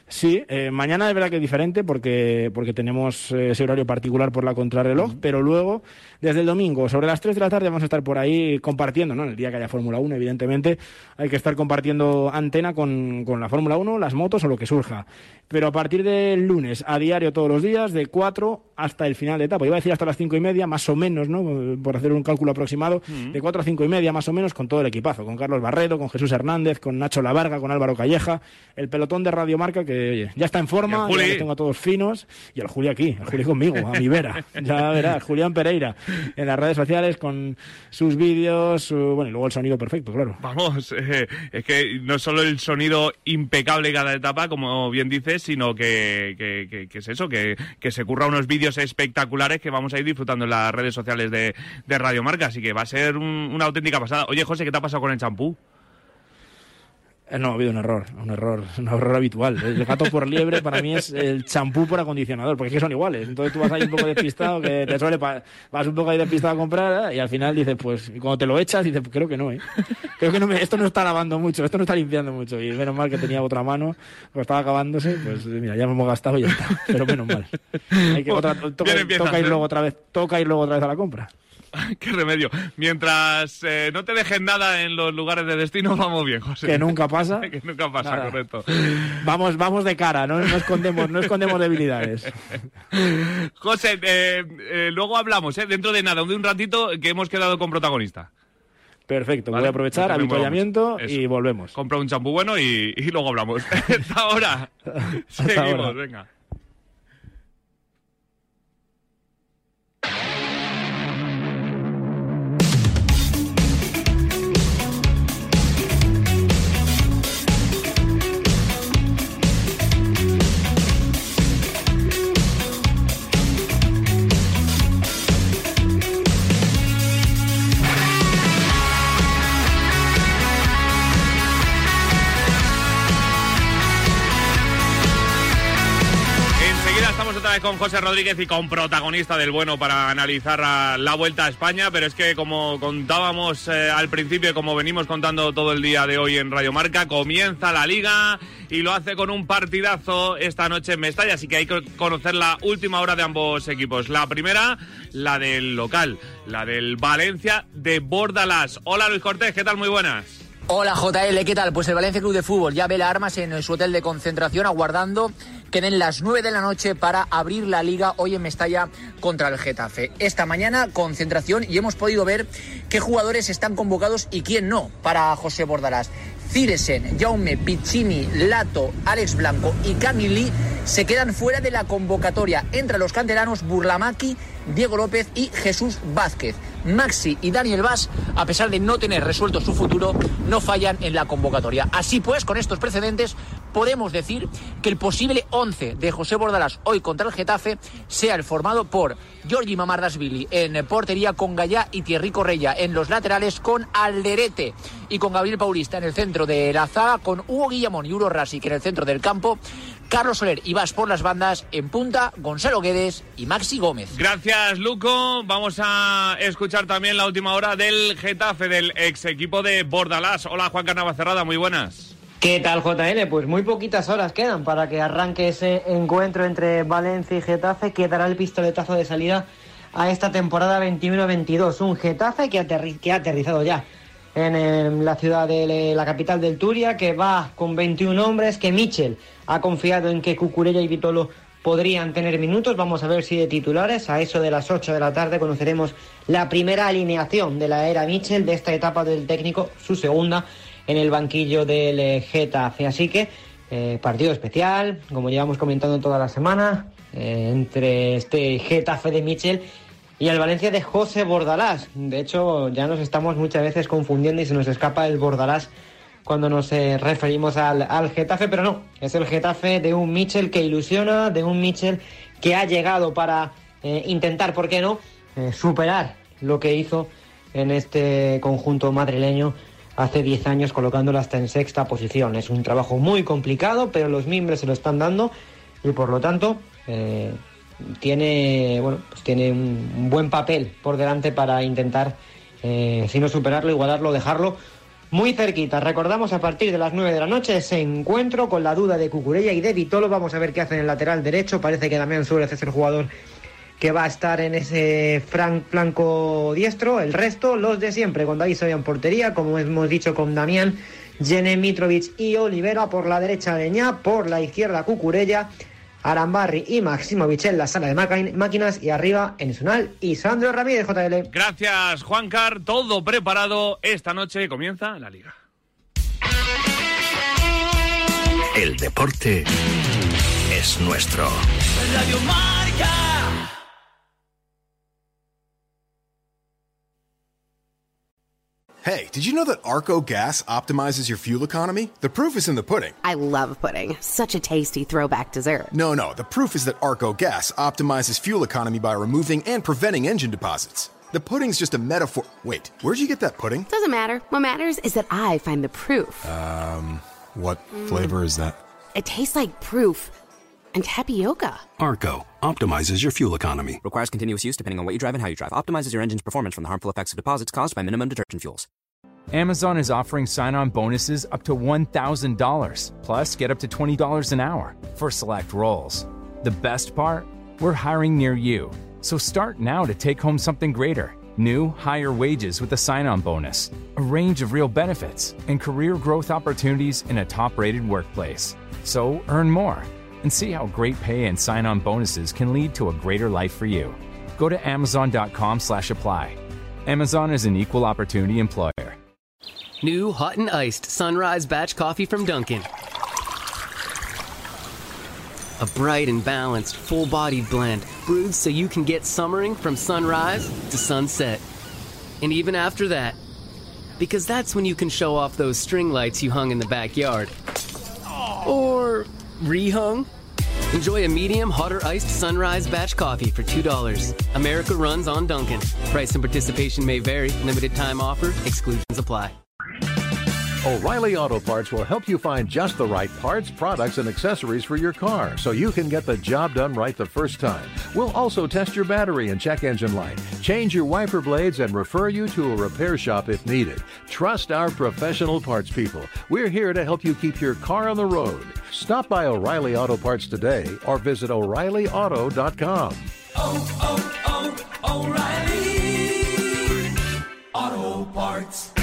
Sí, eh, mañana es verdad que es diferente porque, porque tenemos eh, ese horario particular por la contrarreloj, pero luego, desde el domingo, sobre las 3 de la tarde, vamos a estar por ahí compartiendo, ¿no? En el día que haya Fórmula 1, evidentemente, hay que estar compartiendo antena con, con la Fórmula 1, las motos o lo que surja. Pero a partir del lunes, a diario todos los días, de 4 hasta el final de etapa. Iba a decir hasta las 5 y media, más o menos, ¿no? Por hacer un cálculo aproximado, de 4 a 5 y media, más o menos, con todo el equipazo, con Carlos Barredo, con Jesús Hernández, con Nacho Lavarga, con Álvaro Calleja, el pelotón de Radio Marca que, oye, ya está en forma, ya los tengo a todos finos, y el Juli aquí, el Juli conmigo, a mi vera. (laughs) Ya verás, Julián Pereira, en las redes sociales con sus vídeos, su- bueno, y luego el sonido perfecto, claro. Vamos, eh, es que no solo el sonido impecable cada etapa, como bien dices, sino que, que- que- que es eso, que, que se curra unos vídeos espectaculares que vamos a ir disfrutando en las redes sociales de, de Radio Marca, así que va a ser un- una auténtica pasada. Oye, José, ¿qué te ha pasado con el champú? Eh, No, ha habido un error, un error, (laughs) un error habitual. El gato por liebre para mí es el champú por acondicionador, porque es que son iguales. Entonces tú vas ahí un poco despistado, que te suele pa- vas un poco ahí despistado a comprar ¿eh? y al final dices, pues, y cuando te lo echas dices, pues creo que no, ¿eh? Creo que no me- esto no está lavando mucho, esto no está limpiando mucho. Y menos mal que tenía otra mano, pues estaba acabándose, pues mira, ya me hemos gastado y ya está. Pero menos mal. Hay que, otra- toca, toca ir ¿eh? luego otra vez, toca ir luego otra vez a la compra. (laughs) Qué remedio. Mientras eh, no te dejen nada en los lugares de destino, (laughs) vamos bien, José. Que nunca pasa. (laughs) que nunca pasa, Nada. correcto. Vamos, vamos de cara, no, no escondemos, no escondemos debilidades. José, eh, eh, luego hablamos, dentro de nada, de un ratito que hemos quedado con protagonista. Perfecto, Vale, voy a aprovechar, avituallamiento y volvemos. Compra un champú bueno y, y luego hablamos. Hasta ahora. Seguimos, ahora. venga. Con José Rodríguez y con protagonista del bueno para analizar la vuelta a España, pero es que como contábamos eh, al principio, como venimos contando todo el día de hoy en Radio Marca, comienza la liga y lo hace con un partidazo esta noche en Mestalla, así que hay que conocer la última hora de ambos equipos. La primera, la del local, la del Valencia de Bordalás. Hola Luis Cortés, ¿qué tal? Muy buenas. Hola JL, ¿qué tal? Pues el Valencia Club de Fútbol ya ve las armas en su hotel de concentración aguardando que den las 9 de la noche para abrir la liga hoy en Mestalla contra el Getafe. Esta mañana concentración y hemos podido ver qué jugadores están convocados y quién no para José Bordalás. Ciresen, Jaume, Piccini, Lato, Alex Blanco y Camili se quedan fuera de la convocatoria. Entre los canteranos Burlamaki, Diego López y Jesús Vázquez. Maxi y Daniel Vaz, a pesar de no tener resuelto su futuro, no fallan en la convocatoria. Así pues, con estos precedentes, podemos decir que el posible 11 de José Bordalás hoy contra el Getafe sea el formado por Giorgi Mamardasvili en portería con Gallá y Thierry Correia en los laterales con Alderete y con Gabriel Paulista en el centro de la zaga con Hugo Guillamón y Uro Rasic en el centro del campo Carlos Soler y Vas por las bandas en punta, Gonzalo Guedes y Maxi Gómez. Gracias, Luco. Vamos a escuchar también la última hora del Getafe, del ex equipo de Bordalás. Hola, Juan Carnava Cerrada, muy buenas. ¿Qué tal, JL? Pues muy poquitas horas quedan para que arranque ese encuentro entre Valencia y Getafe, que dará el pistoletazo de salida a esta temporada 21-22. Un Getafe que, ha aterrizado ya en, la ciudad de la capital del Turia, que va con 21 hombres, que Michel ha confiado en que Cucurella y Vitolo podrían tener minutos. Vamos a ver si de titulares. A eso de las 8 de la tarde conoceremos la primera alineación de la era Michel de esta etapa del técnico, su segunda en el banquillo del eh, Getafe. Así que eh, partido especial, como llevamos comentando toda la semana, eh, entre este Getafe de Michel y el Valencia de José Bordalás. De hecho, ya nos estamos muchas veces confundiendo y se nos escapa el Bordalás cuando nos referimos al, Getafe, pero no, es el Getafe de un Mitchell que ilusiona, de un Mitchell que ha llegado para intentar, ¿por qué no?, superar lo que hizo en este conjunto madrileño hace 10 años colocándolo hasta en sexta posición. Es un trabajo muy complicado, pero los miembros se lo están dando y por lo tanto tiene, bueno, pues tiene un, buen papel por delante para intentar, eh, si no superarlo, igualarlo, dejarlo muy cerquita. Recordamos a partir de las 9 de la noche ese encuentro con la duda de Cucurella y de Vitolo. Vamos a ver qué hace en el lateral derecho. Parece que Damián Suárez es el jugador que va a estar en ese flanco diestro. El resto, los de siempre, con David Soya en portería, como hemos dicho con Damián, Jene Mitrovic y Olivera por la derecha Leña, por la izquierda Cucurella Arambarri y Maximovic en la sala de máquinas y arriba en Sunal y Sandro Ramírez JL. Gracias Juan Car, todo preparado. Esta noche comienza la liga. El deporte es nuestro. Radio Marca. Hey, did you know that Arco Gas optimizes your fuel economy? The proof is in the pudding. I love pudding. Such a tasty throwback dessert. No, no, the proof is that Arco Gas optimizes fuel economy by removing and preventing engine deposits. The pudding's just a metaphor. Wait, where'd you get that pudding? Doesn't matter. What matters is that I find the proof. Um, what flavor is that? It tastes like proof and tapioca. Arco optimizes your fuel economy. Requires continuous use depending on what you drive and how you drive. Optimizes your engine's performance from the harmful effects of deposits caused by minimum detergent fuels. Amazon is offering sign on bonuses up to $1,000, plus get up to $20 an hour for select roles. The best part? We're hiring near you. So start now to take home something greater. New, higher wages with a sign on bonus, a range of real benefits, and career growth opportunities in a top rated workplace. So earn more and see how great pay and sign-on bonuses can lead to a greater life for you. Go to amazon.com slash apply. Amazon is an equal opportunity employer. New hot and iced sunrise batch coffee from Dunkin'. A bright and balanced, full-bodied blend brewed so you can get summering from sunrise to sunset. And even after that, because that's when you can show off those string lights you hung in the backyard. Or rehung? Enjoy a medium hot or iced sunrise batch coffee for $2. America runs on Duncan. Price and participation may vary. Limited time offer. Exclusions apply. O'Reilly Auto Parts will help you find just the right parts, products, and accessories for your car so you can get the job done right the first time. We'll also test your battery and check engine light, change your wiper blades, and refer you to a repair shop if needed. Trust our professional parts people. We're here to help you keep your car on the road. Stop by O'Reilly Auto Parts today or visit O'ReillyAuto.com. Oh, oh, oh, O'Reilly Auto Parts.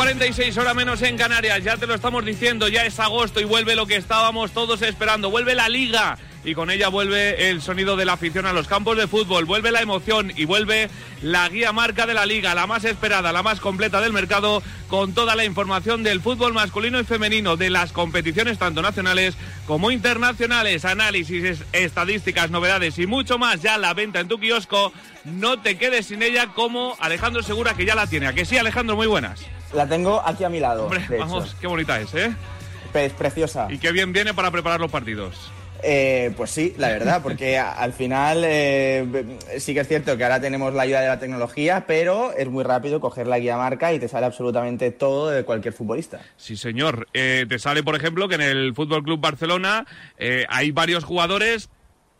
46 horas menos en Canarias, ya te lo estamos diciendo, ya es agosto y vuelve lo que estábamos todos esperando, vuelve la liga y con ella vuelve el sonido de la afición a los campos de fútbol, vuelve la emoción y vuelve la guía marca de la liga, la más esperada, la más completa del mercado, con toda la información del fútbol masculino y femenino, de las competiciones tanto nacionales como internacionales, análisis, es- estadísticas, novedades y mucho más ya la venta en tu kiosco. No te quedes sin ella como Alejandro Segura que ya la tiene. ¿A que sí, Alejandro? Muy buenas. La tengo aquí a mi lado. Hombre, de hecho. vamos, qué bonita es, ¿eh? Es preciosa. Y qué bien viene para preparar los partidos. Eh, pues sí, la verdad, (laughs) porque al final eh, sí que es cierto que ahora tenemos la ayuda de la tecnología, pero es muy rápido coger la guía marca y te sale absolutamente todo de cualquier futbolista. Sí, señor. Eh, te sale, por ejemplo, que en el Fútbol Club Barcelona eh, hay varios jugadores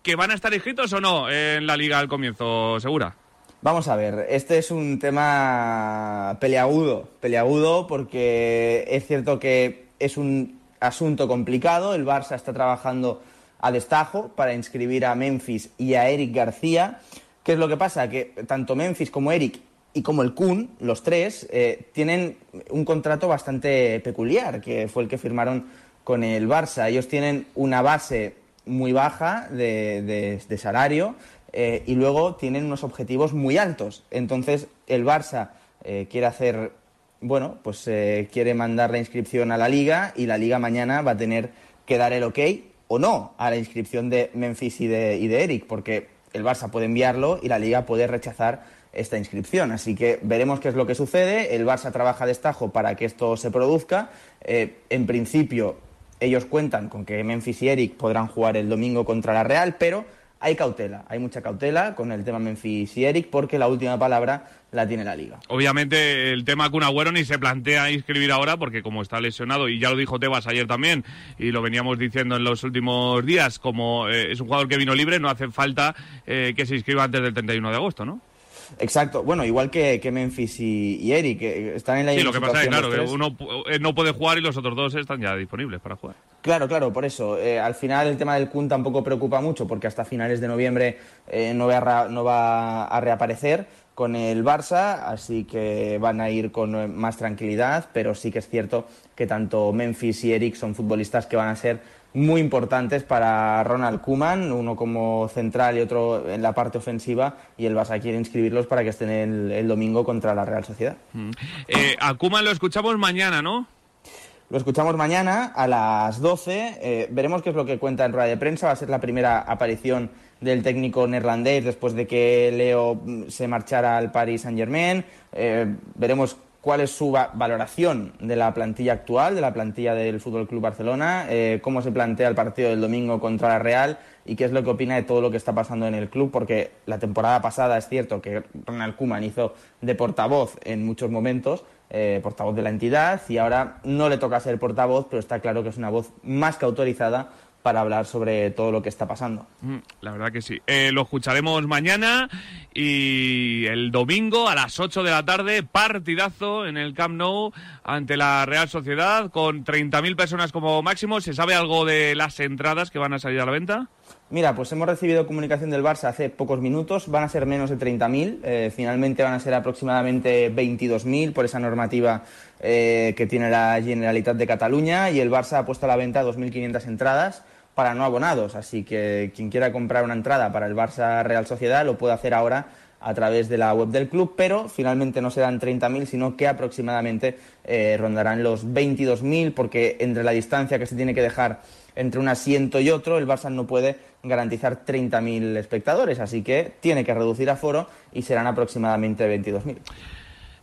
que van a estar inscritos o no en la liga al comienzo, segura. Vamos a ver, este es un tema peleagudo, peleagudo porque es cierto que es un asunto complicado, el Barça está trabajando a destajo para inscribir a Memphis y a Eric García. ¿Qué es lo que pasa? Que tanto Memphis como Eric y como el Kun, los tres, eh, tienen un contrato bastante peculiar, que fue el que firmaron con el Barça. Ellos tienen una base muy baja de, salario eh, y luego tienen unos objetivos muy altos. Entonces el Barça eh, quiere hacer, bueno, pues eh, quiere mandar la inscripción a la liga y la liga mañana va a tener que dar el ok o no a la inscripción de Memphis y de, y de Eric, porque el Barça puede enviarlo y la liga puede rechazar esta inscripción. Así que veremos qué es lo que sucede. El Barça trabaja destajo para que esto se produzca. Eh, en principio, ellos cuentan con que Memphis y Eric podrán jugar el domingo contra la Real, pero hay cautela, hay mucha cautela con el tema Memphis y Eric porque la última palabra la tiene la liga. Obviamente el tema Kun Agüero ni se plantea inscribir ahora porque como está lesionado y ya lo dijo Tebas ayer también y lo veníamos diciendo en los últimos días, como eh, es un jugador que vino libre, no hace falta eh, que se inscriba antes del 31 de agosto, ¿no? Exacto, bueno, igual que, que Memphis y, y Eric, que están en la Sí, lo que pasa es claro, que uno eh, no puede jugar y los otros dos están ya disponibles para jugar. Claro, claro, por eso. Eh, al final el tema del Kun tampoco preocupa mucho porque hasta finales de noviembre eh, no, va a, no va a reaparecer con el Barça, así que van a ir con eh, más tranquilidad, pero sí que es cierto que tanto Memphis y Eric son futbolistas que van a ser muy importantes para Ronald Koeman, uno como central y otro en la parte ofensiva, y el Barça quiere inscribirlos para que estén el, domingo contra la Real Sociedad. Eh, a Koeman lo escuchamos mañana, ¿no? Lo escuchamos mañana a las 12. eh, veremos qué es lo que cuenta en rueda de prensa. Va a ser la primera aparición del técnico neerlandés después de que Leo mm, se marchara al Paris Saint-Germain. Eh, veremos cuál es su va- valoración de la plantilla actual, de la plantilla del Fútbol Club Barcelona, eh, cómo se plantea el partido del domingo contra la Real y qué es lo que opina de todo lo que está pasando en el club, porque la temporada pasada es cierto que Ronald Koeman hizo de portavoz en muchos momentos, eh, portavoz de la entidad, y ahora no le toca ser portavoz, pero está claro que es una voz más que autorizada para hablar sobre todo lo que está pasando. Mm, la verdad que sí. Eh, lo escucharemos mañana y el domingo a las 8 de la tarde, partidazo en el Camp Nou ante la Real Sociedad con 30.000 personas como máximo. ¿Se sabe algo de las entradas que van a salir a la venta? Mira, pues hemos recibido comunicación del Barça hace pocos minutos, van a ser menos de 30.000, eh, finalmente van a ser aproximadamente 22.000 por esa normativa eh, que tiene la Generalitat de Cataluña. Y el Barça ha puesto a la venta 2.500 entradas para no abonados, así que quien quiera comprar una entrada para el Barça Real Sociedad lo puede hacer ahora a través de la web del club, pero finalmente no serán 30.000, sino que aproximadamente eh, rondarán los 22.000, porque entre la distancia que se tiene que dejar entre un asiento y otro, el Barça no puede garantizar 30.000 espectadores, así que tiene que reducir aforo y serán aproximadamente 22.000.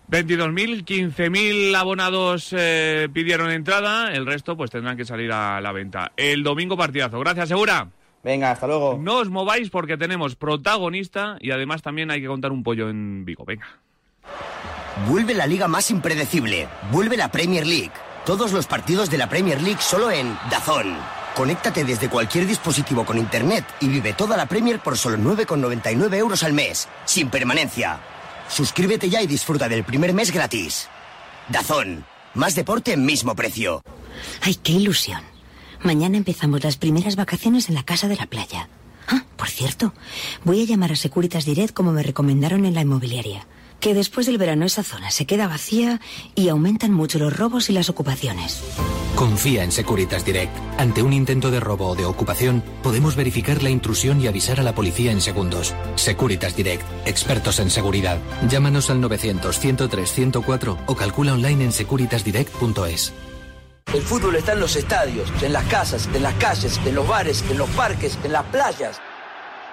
22.000, 15.000 abonados eh, pidieron entrada, el resto pues tendrán que salir a la venta. El domingo partidazo. Gracias, Segura. Venga, hasta luego. No os mováis porque tenemos protagonista y además también hay que contar un pollo en Vigo. Venga. Vuelve la liga más impredecible. Vuelve la Premier League. Todos los partidos de la Premier League solo en Dazón. Conéctate desde cualquier dispositivo con internet y vive toda la Premier por solo 9,99 euros al mes, sin permanencia. Suscríbete ya y disfruta del primer mes gratis. Dazón. Más deporte, mismo precio. Ay, qué ilusión. Mañana empezamos las primeras vacaciones en la casa de la playa. Ah, por cierto, voy a llamar a Securitas Direct como me recomendaron en la inmobiliaria. Que después del verano esa zona se queda vacía y aumentan mucho los robos y las ocupaciones. Confía en Securitas Direct. Ante un intento de robo o de ocupación, podemos verificar la intrusión y avisar a la policía en segundos. Securitas Direct, expertos en seguridad. Llámanos al 900-103-104 o calcula online en securitasdirect.es. El fútbol está en los estadios, en las casas, en las calles, en los bares, en los parques, en las playas.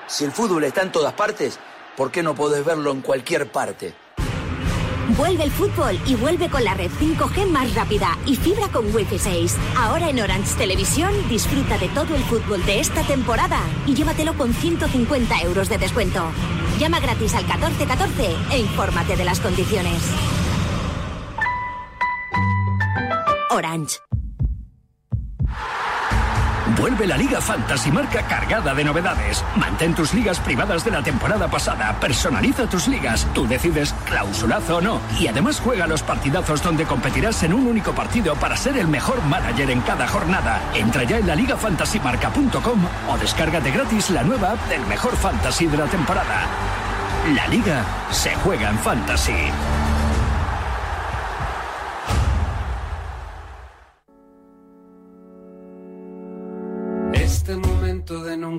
Si el fútbol está en todas partes, ¿por qué no podés verlo en cualquier parte? Vuelve el fútbol y vuelve con la red 5G más rápida y fibra con Wi-Fi 6. Ahora en Orange Televisión disfruta de todo el fútbol de esta temporada y llévatelo con 150 euros de descuento. Llama gratis al 1414 e infórmate de las condiciones. Orange. Vuelve la Liga Fantasy Marca cargada de novedades. Mantén tus ligas privadas de la temporada pasada. Personaliza tus ligas. Tú decides clausurazo o no. Y además juega los partidazos donde competirás en un único partido para ser el mejor manager en cada jornada. Entra ya en la ligafantasymarca.com o descárgate gratis la nueva app del mejor fantasy de la temporada. La Liga se juega en Fantasy.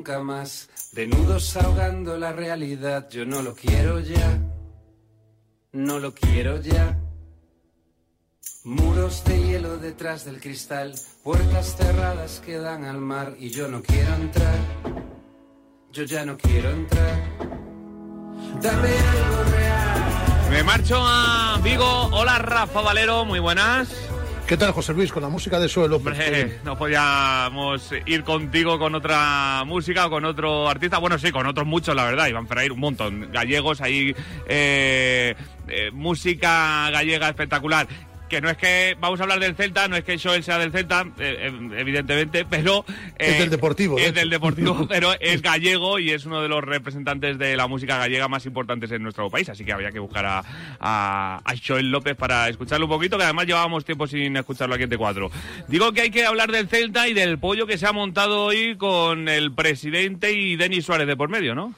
Nunca más, de nudos ahogando la realidad, yo no lo quiero ya, no lo quiero ya. Muros de hielo detrás del cristal, puertas cerradas que dan al mar y yo no quiero entrar, yo ya no quiero entrar. Dame algo real. Me marcho a Vigo. Hola Rafa Valero, muy buenas. ¿Qué tal, José Luis? Con la música de Suelo. Hombre, no podíamos ir contigo con otra música o con otro artista. Bueno, sí, con otros muchos, la verdad. Iban a ir un montón. Gallegos, ahí. Eh, eh, música gallega espectacular que no es que vamos a hablar del Celta, no es que Joel sea del Celta, eh, eh, evidentemente, pero eh, es del Deportivo, es del Deportivo, (laughs) pero es gallego y es uno de los representantes de la música gallega más importantes en nuestro país, así que había que buscar a, a, a Joel López para escucharlo un poquito, que además llevábamos tiempo sin escucharlo aquí en T4. Digo que hay que hablar del Celta y del pollo que se ha montado hoy con el presidente y Denis Suárez de por medio, ¿no?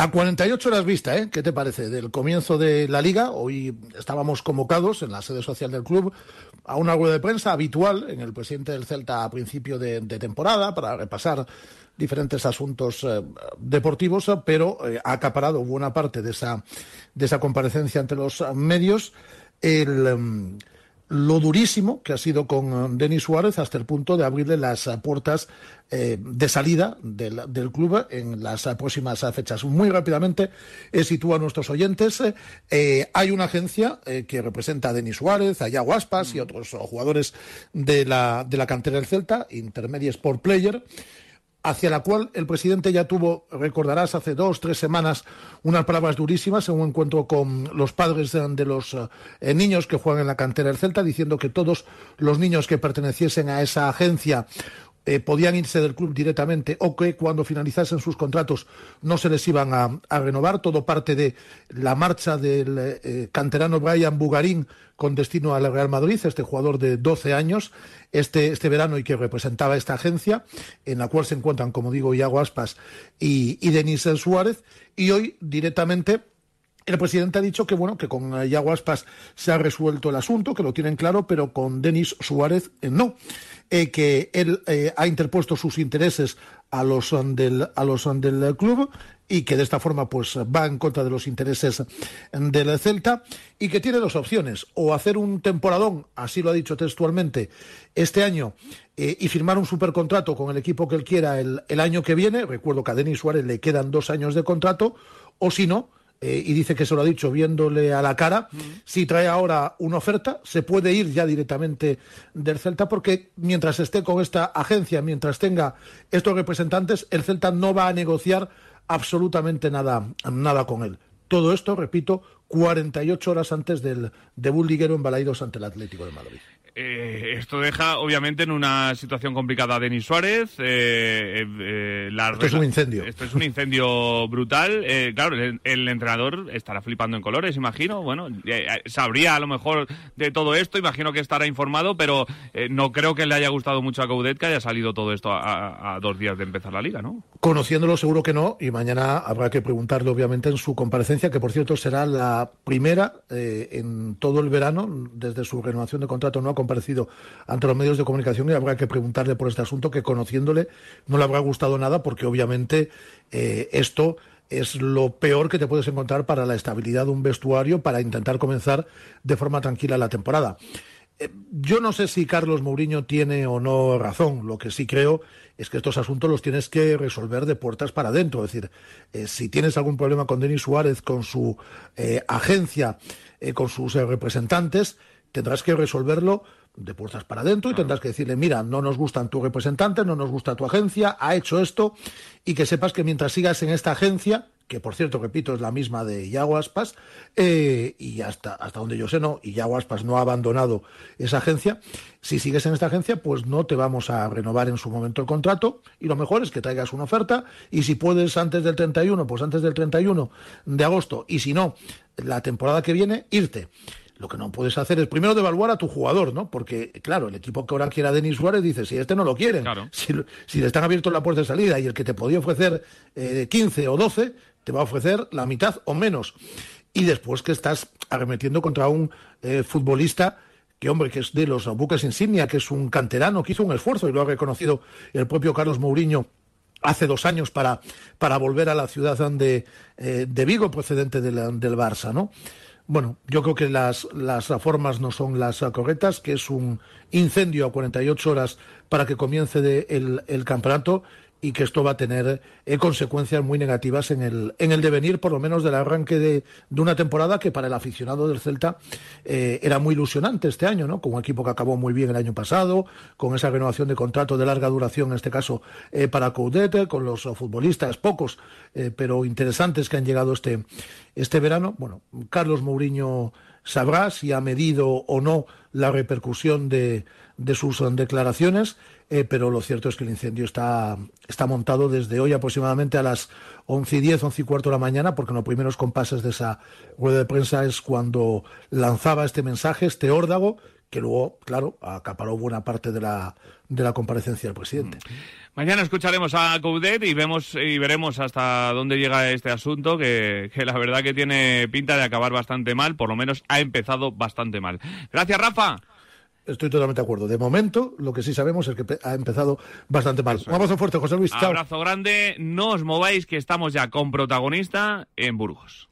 A 48 horas vista, ¿eh? ¿Qué te parece? Del comienzo de la liga, hoy estábamos convocados en la sede social del club a una rueda de prensa habitual en el presidente del Celta a principio de, temporada para repasar diferentes asuntos eh, deportivos, pero eh, ha acaparado buena parte de esa, de esa comparecencia ante los medios. El, um, lo durísimo que ha sido con Denis Suárez hasta el punto de abrirle las puertas eh, de salida del, del, club en las próximas fechas. Muy rápidamente eh, sitúa a nuestros oyentes. Eh, hay una agencia que representa a Denis Suárez, a Yago Aspas mm. y otros jugadores de la, de la cantera del Celta, Intermedia Sport Player hacia la cual el presidente ya tuvo, recordarás, hace dos, tres semanas, unas palabras durísimas en un encuentro con los padres de, los eh, niños que juegan en la cantera del Celta, diciendo que todos los niños que perteneciesen a esa agencia eh, podían irse del club directamente o que cuando finalizasen sus contratos no se les iban a, renovar. Todo parte de la marcha del eh, canterano Brian Bugarín con destino al Real Madrid, este jugador de 12 años, este, este verano y que representaba esta agencia, en la cual se encuentran, como digo, Iago Aspas y, y Denis Suárez, y hoy directamente el presidente ha dicho que bueno que con Iago Aspas se ha resuelto el asunto, que lo tienen claro, pero con Denis Suárez eh, no. Eh, que él eh, ha interpuesto sus intereses a los del a los del club y que de esta forma pues va en contra de los intereses del Celta y que tiene dos opciones o hacer un temporadón así lo ha dicho textualmente este año eh, y firmar un supercontrato con el equipo que él quiera el, el año que viene. Recuerdo que a Denis Suárez le quedan dos años de contrato o si no eh, y dice que se lo ha dicho viéndole a la cara, si trae ahora una oferta, se puede ir ya directamente del Celta porque mientras esté con esta agencia, mientras tenga estos representantes, el Celta no va a negociar absolutamente nada, nada con él. Todo esto, repito, 48 horas antes del debut liguero en Balaidos ante el Atlético de Madrid. Eh, esto deja, obviamente, en una situación complicada a Denis Suárez. Eh, eh, la esto es un incendio. Esto es un incendio (laughs) brutal. Claro, el, el, entrenador estará flipando en colores, imagino. Bueno, sabría a lo mejor de todo esto, imagino que estará informado, pero no creo que le haya gustado mucho a Coudet que haya salido todo esto a, a, dos días de empezar la liga, ¿no? Conociéndolo, seguro que no, y mañana habrá que preguntarle, obviamente, en su comparecencia, que por cierto será la primera en todo el verano, desde su renovación de contrato, no ha comparecido ante los medios de comunicación y habrá que preguntarle por este asunto que conociéndole no le habrá gustado nada porque obviamente eh, esto es lo peor que te puedes encontrar para la estabilidad de un vestuario para intentar comenzar de forma tranquila la temporada. Yo no sé si Carlos Mourinho tiene o no razón. Lo que sí creo es que estos asuntos los tienes que resolver de puertas para adentro. Es decir, eh, si tienes algún problema con Denis Suárez, con su eh, agencia, eh, con sus representantes, tendrás que resolverlo de puertas para adentro y tendrás que decirle, mira, no nos gustan tus representantes, no nos gusta tu agencia, ha hecho esto, y que sepas que mientras sigas en esta agencia, que por cierto, repito, es la misma de Iago Aspas, eh, y hasta, hasta donde yo sé, no, y Iago Aspas no ha abandonado esa agencia, si sigues en esta agencia, pues no te vamos a renovar en su momento el contrato, y lo mejor es que traigas una oferta, y si puedes antes del 31, pues antes del 31 de agosto, y si no, la temporada que viene, irte. Lo que no puedes hacer es primero devaluar a tu jugador, ¿no? Porque, claro, el equipo que ahora quiera a Denis Suárez dice, si este no lo quieren, claro. si, si, le están abiertos la puerta de salida y el que te podía ofrecer eh, 15 o 12, te va a ofrecer la mitad o menos. Y después que estás arremetiendo contra un eh, futbolista que, hombre, que es de los buques insignia, que es un canterano, que hizo un esfuerzo y lo ha reconocido el propio Carlos Mourinho hace dos años para, para volver a la ciudad de, eh, de Vigo, procedente del Barça, ¿no? Bueno, yo creo que las, las formas no son las correctas, que es un incendio a 48 horas para que comience el, el campeonato y que esto va a tener eh, consecuencias muy negativas en el, en el devenir, por lo menos del arranque de, de una temporada que para el aficionado del Celta eh, era muy ilusionante este año, ¿no? Con un equipo que acabó muy bien el año pasado, con esa renovación de contrato de larga duración, en este caso eh, para Coudet, con los futbolistas, pocos, pero interesantes que han llegado este, este verano. Bueno, Carlos Mourinho sabrá si ha medido o no la repercusión de, de sus declaraciones eh, pero lo cierto es que el incendio está, está montado desde hoy aproximadamente a las 11 y 10, 11 y cuarto de la mañana, porque en los primeros compases de esa rueda de prensa es cuando lanzaba este mensaje, este órdago, que luego, claro, acaparó buena parte de la, de la comparecencia del presidente. Mañana escucharemos a Coudet y vemos y veremos hasta dónde llega este asunto, que, que, la verdad que tiene pinta de acabar bastante mal, por lo menos ha empezado bastante mal. Gracias, Rafa. Estoy totalmente de acuerdo. De momento, lo que sí sabemos es que ha empezado bastante mal. Un abrazo fuerte, José Luis. Chao. Abrazo grande. No os mováis, que estamos ya con protagonista en Burgos.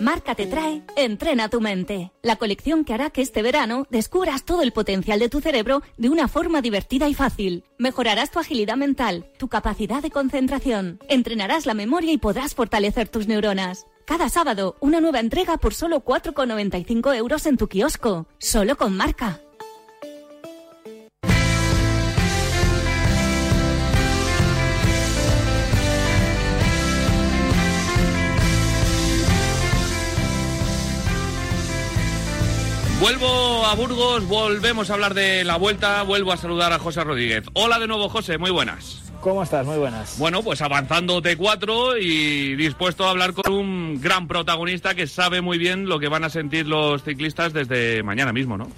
Marca te trae Entrena tu mente, la colección que hará que este verano descubras todo el potencial de tu cerebro de una forma divertida y fácil. Mejorarás tu agilidad mental, tu capacidad de concentración, entrenarás la memoria y podrás fortalecer tus neuronas. Cada sábado, una nueva entrega por solo 4,95 euros en tu kiosco. Solo con marca. Vuelvo a Burgos, volvemos a hablar de la vuelta, vuelvo a saludar a José Rodríguez. Hola de nuevo, José, muy buenas. ¿Cómo estás? Muy buenas. Bueno, pues avanzando T4 y dispuesto a hablar con un gran protagonista que sabe muy bien lo que van a sentir los ciclistas desde mañana mismo, ¿no?